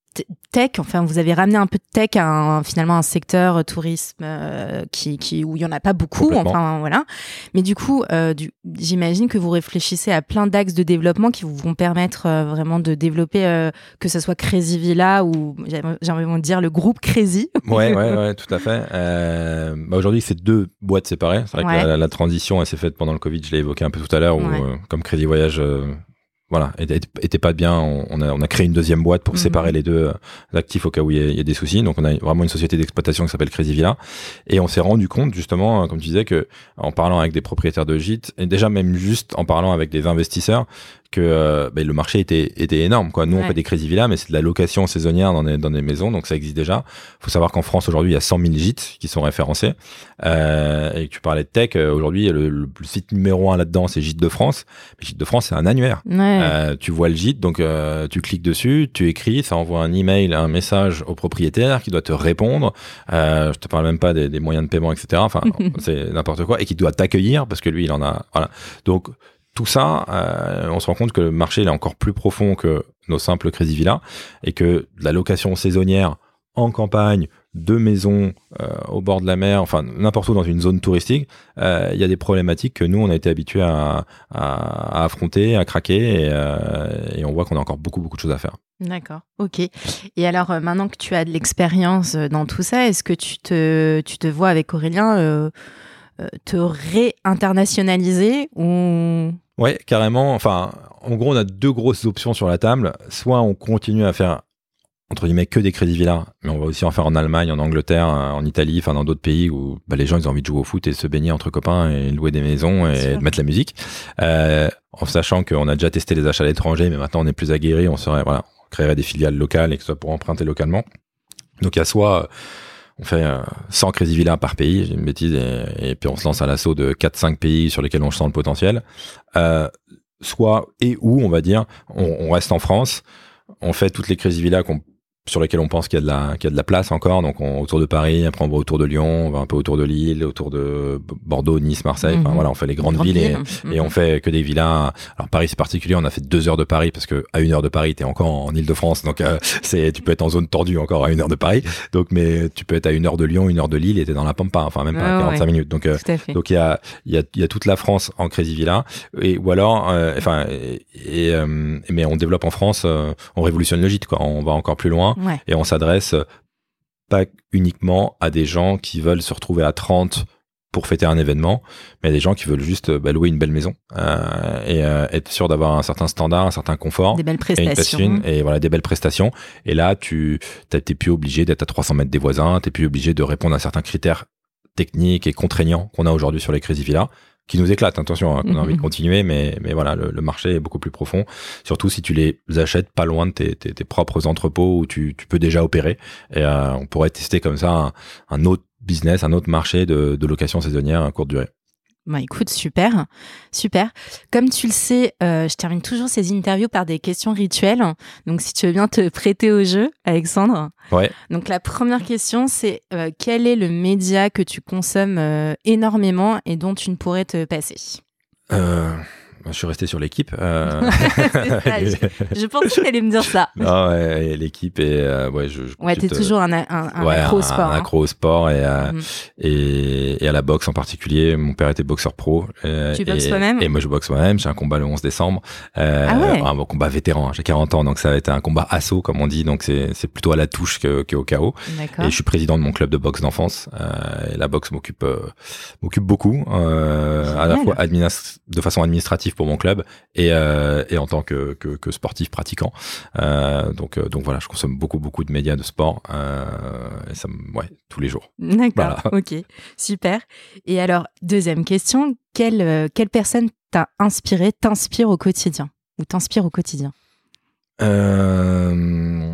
tech. Enfin, vous avez ramené un peu de tech à un- finalement un secteur euh, tourisme euh, qui, qui où il y en a pas beaucoup. Enfin voilà. Mais du coup, du- j'imagine que vous réfléchissez à plein d'axes de développement qui vous vont permettre vraiment de développer que ce soit Crazy Villa ou j'ai envie de dire le groupe Crazy. Ouais, ouais, ouais, tout à fait. Bah aujourd'hui, c'est deux boîtes séparées. C'est vrai Ouais. que la, la transition, elle s'est faite pendant le Covid. Je l'ai évoqué un peu tout à l'heure, Ouais. comme Crédit Voyage, voilà, était, était pas bien. On, a, on a créé une deuxième boîte pour Mhm. séparer les deux euh, actifs au cas où il y, a, il y a des soucis. Donc, on a vraiment une société d'exploitation qui s'appelle Crazy Villa. Et on s'est rendu compte, justement, euh, comme tu disais, que en parlant avec des propriétaires de gîtes, et déjà même juste en parlant avec des investisseurs, que euh, ben, le marché était, était énorme. Quoi. Nous, on Ouais. fait des Crazy Villas, mais c'est de la location saisonnière dans des, dans des maisons, donc ça existe déjà. Il faut savoir qu'en France, aujourd'hui, il y a 100 000 gîtes qui sont référencés. Euh, et tu parlais de tech, euh, aujourd'hui, le, le site numéro un là-dedans, c'est Gîtes de France. Mais Gîtes de France, c'est un annuaire. Ouais. Euh, tu vois le gîte, donc euh, tu cliques dessus, tu écris, ça envoie un email, un message au propriétaire qui doit te répondre. Euh, je te parle même pas des, des moyens de paiement, etc. Enfin, c'est n'importe quoi et qui doit t'accueillir parce que lui, il en a. Voilà. Donc tout ça, euh, on se rend compte que le marché est encore plus profond que nos simples Crazy Villas et que la location saisonnière en campagne de maisons euh, au bord de la mer, enfin n'importe où dans une zone touristique, euh, il y a des problématiques que nous on a été habitués à, affronter, à craquer, et, on voit qu'on a encore beaucoup beaucoup de choses à faire. D'accord, ok. Et alors, maintenant que tu as de l'expérience dans tout ça, est-ce que tu te, tu te vois avec Aurélien te réinternationaliser ou... Ouais, carrément. Enfin, en gros, on a deux grosses options sur la table. Soit on continue à faire entre guillemets que des crédits villas, mais on va aussi en faire en Allemagne, en Angleterre, euh, en Italie, enfin dans d'autres pays où bah, les gens ils ont envie de jouer au foot et se baigner entre copains et louer des maisons et de mettre la musique. Euh, en sachant qu'on a déjà testé les achats à l'étranger, mais maintenant on est plus aguerri, on serait voilà, on créerait des filiales locales et que ce soit pour emprunter localement. Donc il y a soit on fait euh, 100 crédits villas par pays, j'ai une bêtise, et, et puis on se lance à l'assaut de 4-5 pays sur lesquels on sent le potentiel. Euh, soit et où, on va dire, on, on reste en France, on fait toutes les Crazy Villas qu'on sur lesquelles on pense qu'il y a de la qu'il y a de la place encore. Donc on, autour de Paris après on va autour de Lyon on va un peu autour de Lille autour de Bordeaux Nice Marseille. Enfin Mhm. voilà on fait les grandes Grande villes et, on fait que des villas. Alors Paris c'est particulier. On a fait deux heures de Paris parce que à une heure de Paris t'es encore en Île-de-France. Donc euh, c'est tu peux être en zone tordue encore à une heure de Paris. Donc mais tu peux être à une heure de Lyon une heure de Lille et t'es dans la Pampa. Enfin même pas Ouais, 45 ouais. minutes. Donc euh, donc il y a, il y, a, il y a toute la France en Crazy Villa, et, ou alors, euh, enfin, et, et, euh, mais on développe en France, euh, on révolutionne le gîte, quoi. On va encore plus loin Ouais. et on s'adresse pas uniquement à des gens qui veulent se retrouver à 30 pour fêter un événement, mais à des gens qui veulent juste bah, louer une belle maison euh, et euh, être sûr d'avoir un certain standard, un certain confort Des belles et une prestations. passion et voilà des belles prestations et là tu t'es plus obligé d'être à 300 mètres des voisins t'es plus obligé de répondre à certains critères techniques et contraignants qu'on a aujourd'hui sur les Crazy Villas qui nous éclatent attention hein, qu'on a envie de continuer mais mais voilà le, le marché est beaucoup plus profond. Surtout si tu les achètes pas loin de tes, tes, tes propres entrepôts où tu, tu peux déjà opérer. Et euh, on pourrait tester comme ça un, un autre business un autre marché de, de location saisonnière à courte durée Bah écoute, super, super. Comme tu le sais, euh, je termine toujours ces interviews par des questions rituelles. Donc si tu veux bien te prêter au jeu, Alexandre. ouais Donc la première question, c'est euh, quel est le média que tu consommes euh, énormément et dont tu ne pourrais te passer? Euh, je suis resté sur l'équipe euh, je, je pensais que tu allais me dire ça. Non, ouais, et l'équipe et euh, ouais, je, je Ouais, t'es consulte, toujours un, un, un ouais, accro au sport. un hein. accro au sport et, à- Mhm. et, et à la boxe en particulier. Mon père était boxeur pro. euh, Tu boxes et- toi-même Et moi, je boxe moi-même. J'ai un combat le 11 décembre. Euh, Ah ouais Un combat vétéran. hein, J'ai 40 ans, donc ça va être un combat assaut, comme on dit. Donc c'est c'est plutôt à la touche que, que au chaos. D'accord. Et je suis président de mon club de boxe d'enfance. Euh, et la boxe m'occupe euh, m'occupe beaucoup, euh, à la fois de façon administrative pour mon club et, euh, et en tant que, que, que sportif pratiquant. Euh, donc euh, donc voilà, je consomme beaucoup beaucoup de médias de sport. Et ça, me- ouais, tous les jours. D'accord, Voilà. ok, super. Et alors, deuxième question, quelle, quelle personne t'a inspiré, t'inspire au quotidien Ou t'inspire au quotidien? Euh,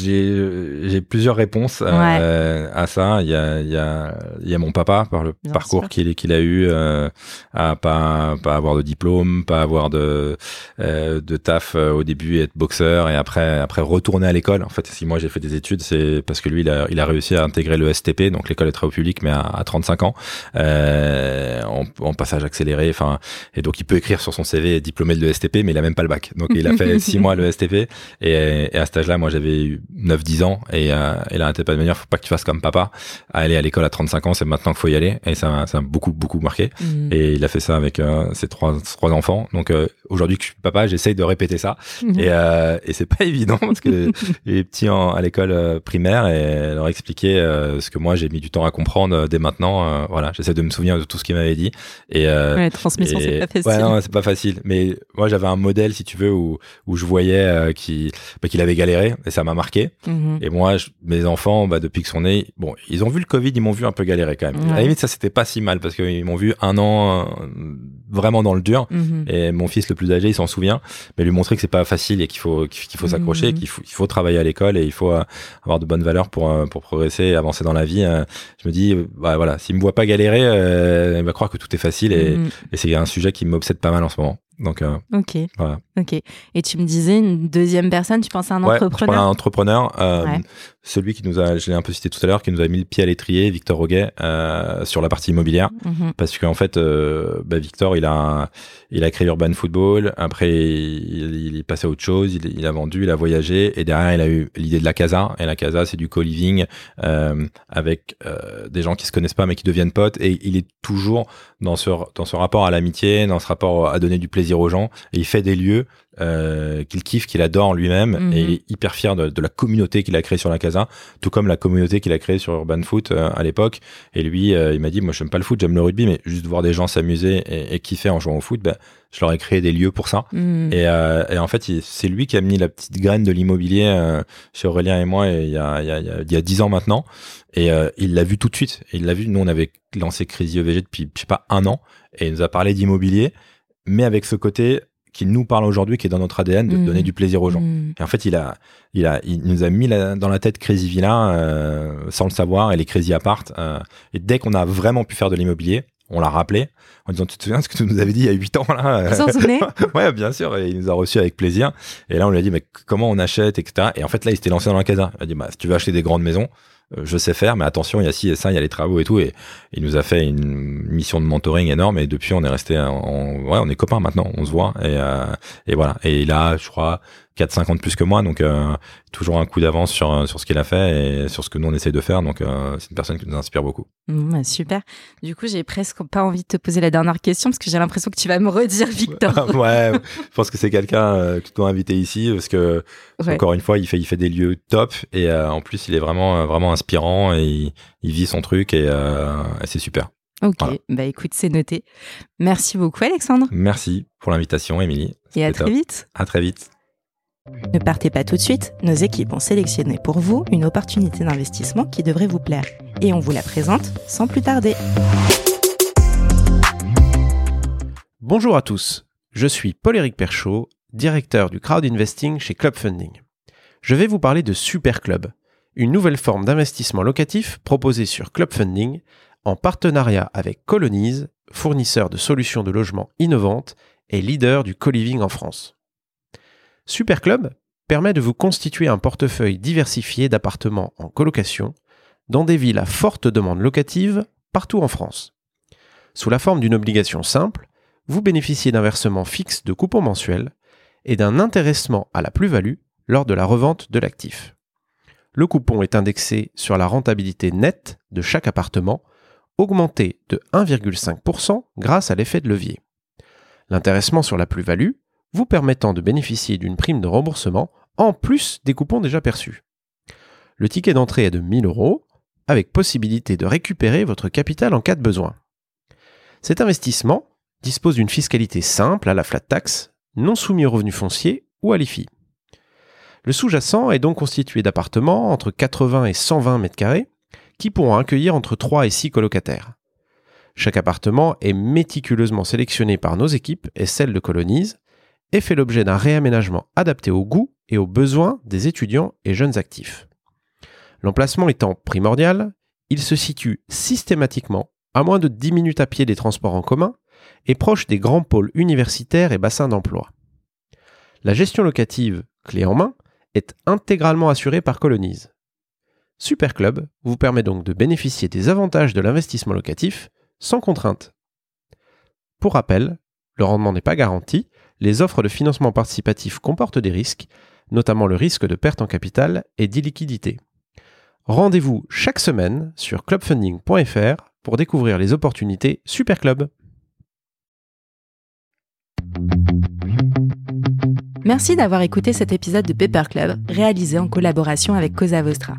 j'ai plusieurs réponses euh, à ça. Il y a, il y, a, il y a mon papa par le Bien parcours qu'il qu'il a eu euh, à pas pas avoir de diplôme, pas avoir de euh, de taf au début être boxeur et après après retourner à l'école. En fait, si moi j'ai fait des études, c'est parce que lui il a il a réussi à intégrer le STP, donc l'école des travaux publics, mais à, à 35 ans euh, en, en passage accéléré. Enfin et donc il peut écrire sur son CV diplômé de l'ESTP, mais il a même pas le bac. Donc il a fait six mois le STP et, et à cet âge-là, moi j'avais eu 9-10 ans et, euh, et là un pas de manière, faut pas que tu fasses comme papa. Aller à l'école à 35 ans, c'est maintenant qu'il faut y aller et ça m'a ça m'a beaucoup beaucoup marqué. Mhm. Et il a fait ça avec euh, ses trois trois enfants. Donc euh, aujourd'hui que je suis papa, j'essaye de répéter ça Mhm. et, euh, et c'est pas évident parce que les petits en, à l'école euh, primaire et leur expliquer ce que moi j'ai mis du temps à comprendre dès maintenant. voilà, j'essaie de me souvenir de tout ce qu'il m'avait dit et Ouais, la transmission, c'est pas facile. Ouais, non, c'est pas facile. Mais moi, j'avais un modèle, si tu veux, où, où je voyais euh, qui bah, qu'il avait galéré et ça m'a marqué. Mhm. Et moi, je- mes enfants, bah, depuis qu'ils sont nés, bon, ils ont vu le Covid, ils m'ont vu un peu galérer quand même. À la limite, ça c'était pas si mal parce qu'ils m'ont vu un an euh, vraiment dans le dur. Mhm. Et mon fils le plus âgé, il s'en souvient, mais lui montrer que c'est pas facile et qu'il faut qu'il faut s'accrocher, Mhm. qu'il faut il faut travailler à l'école et il faut euh, avoir de bonnes valeurs pour pour progresser et avancer dans la vie. je me dis, bah voilà, s'il me voit pas galérer, il va croire que tout est facile et, et c'est un sujet qui m'obsède pas mal en ce moment. Donc euh, Ok, voilà. Ok. Et tu me disais une deuxième personne, tu penses à un Ouais, je entrepreneur un entrepreneur, euh, Ouais. celui qui nous a, je l'ai un peu cité tout à l'heure, qui nous a mis le pied à l'étrier, Victor Roguet, euh, sur la partie immobilière. Mhm. Parce qu'en fait, euh, bah, Victor, il a, il a créé Urban Football. Après, il, il est passé à autre chose. Il, il a vendu, il a voyagé. Et derrière, il a eu l'idée de la casa. Et la casa, c'est du co-living euh, avec des gens qui se connaissent pas mais qui deviennent potes. Et il est toujours dans ce, dans ce rapport à l'amitié, dans ce rapport à donner du plaisir aux gens. Et il fait des lieux euh, qu'il kiffe, qu'il adore lui-même. Mhm. Et il est hyper fier de, de la communauté qu'il a créée sur la casa, tout comme la communauté qu'il a créée sur Urban Foot euh, à l'époque. Et lui, euh, il m'a dit, moi, j'aime pas le foot, j'aime le rugby, mais juste voir des gens s'amuser et, et kiffer en jouant au foot, ben, je leur ai créé des lieux pour ça. Mhm. Et, et en fait, c'est lui qui a mis la petite graine de l'immobilier chez Aurélien et moi et il y a, il y a, il y a- il y a 10 ans maintenant. Et il l'a vu tout de suite. Il l'a vu. Nous, on avait lancé Crazy EVG depuis, je sais pas, un an. Et il nous a parlé d'immobilier, mais avec ce côté qui nous parle aujourd'hui, qui est dans notre ADN, de Mhm. donner du plaisir aux gens. Mhm. Et en fait, il a, il a, il nous a mis la- dans la tête Crazy Villa euh, sans le savoir et les Crazy Apart. euh, et dès qu'on a vraiment pu faire de l'immobilier, on l'a rappelé en disant, tu te souviens de ce que tu nous avais dit il y a 8 ans là? Ouais, bien sûr. Et il nous a reçus avec plaisir. Et là, on lui a dit, mais comment on achète, etc. Et en fait, là, il s'était lancé dans la casa. Il a dit, bah, si tu veux acheter des grandes maisons, je sais faire, mais attention, il y a ci et ça, il y a les travaux et tout. Et il nous a fait une mission de mentoring énorme. Et depuis, on est resté, en, en- ouais, on est copains maintenant. On se voit. Et, euh, et voilà. Et il a, je crois, 4-5 ans de plus que moi. Donc, euh, toujours un coup d'avance sur, sur ce qu'il a fait et sur ce que nous, on essaie de faire. Donc, euh, c'est une personne qui nous inspire beaucoup. Mhm, bah, Super. Du coup, j'ai presque pas envie de te poser la dernière question parce que j'ai l'impression que tu vas me redire, Victor. ouais, je pense que c'est quelqu'un euh, que tu dois inviter ici parce que Ouais. encore une fois, il fait il fait des lieux top et euh, en plus il est vraiment euh, vraiment inspirant et il, il vit son truc et, euh, et c'est super. Ok, Voilà. bah écoute, c'est noté. Merci beaucoup, Alexandre. Merci pour l'invitation, Émilie. Et à très vite. À très vite. Ne partez pas tout de suite, nos équipes ont sélectionné pour vous une opportunité d'investissement qui devrait vous plaire. Et on vous la présente sans plus tarder. Bonjour à tous, je suis Paul-Éric Perchaud, directeur du crowd investing chez Club Funding. Je vais vous parler de Super Club, une nouvelle forme d'investissement locatif proposée sur Club Funding en partenariat avec Colonize, fournisseur de solutions de logement innovantes et leader du co-living en France. Super Club permet de vous constituer un portefeuille diversifié d'appartements en colocation dans des villes à forte demande locative partout en France. Sous la forme d'une obligation simple, vous bénéficiez d'un versement fixe de coupons mensuels et d'un intéressement à la plus-value lors de la revente de l'actif. Le coupon est indexé sur la rentabilité nette de chaque appartement, augmenté de 1,5% grâce à l'effet de levier. L'intéressement sur la plus-value vous permettant de bénéficier d'une prime de remboursement en plus des coupons déjà perçus. Le ticket d'entrée est de 1000 euros, avec possibilité de récupérer votre capital en cas de besoin. Cet investissement dispose d'une fiscalité simple à la flat tax, non soumis aux revenus fonciers ou à l'IFI. Le sous-jacent est donc constitué d'appartements entre 80 et 120 mètres carrés qui pourront accueillir entre 3 et 6 colocataires. Chaque appartement est méticuleusement sélectionné par nos équipes et celles de Colonise et fait l'objet d'un réaménagement adapté aux goûts et aux besoins des étudiants et jeunes actifs. L'emplacement étant primordial, il se situe systématiquement à moins de 10 minutes à pied des transports en commun et proche des grands pôles universitaires et bassins d'emploi. La gestion locative, clé en main, est intégralement assurée par Colonise. Superclub vous permet donc de bénéficier des avantages de l'investissement locatif sans contrainte. Pour rappel, le rendement n'est pas garanti, les offres de financement participatif comportent des risques, notamment le risque de perte en capital et d'illiquidité. Rendez-vous chaque semaine sur clubfunding.fr pour découvrir les opportunités Superclub. Merci d'avoir écouté cet épisode de Paper Club réalisé en collaboration avec Cosa Vostra.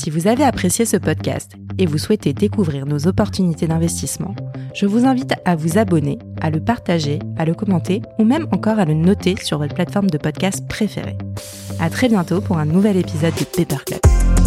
Si vous avez apprécié ce podcast et vous souhaitez découvrir nos opportunités d'investissement, Je vous invite à vous abonner, à le partager, à le commenter ou même encore à le noter sur votre plateforme de podcast préférée. À très bientôt pour un nouvel épisode de Paper Club.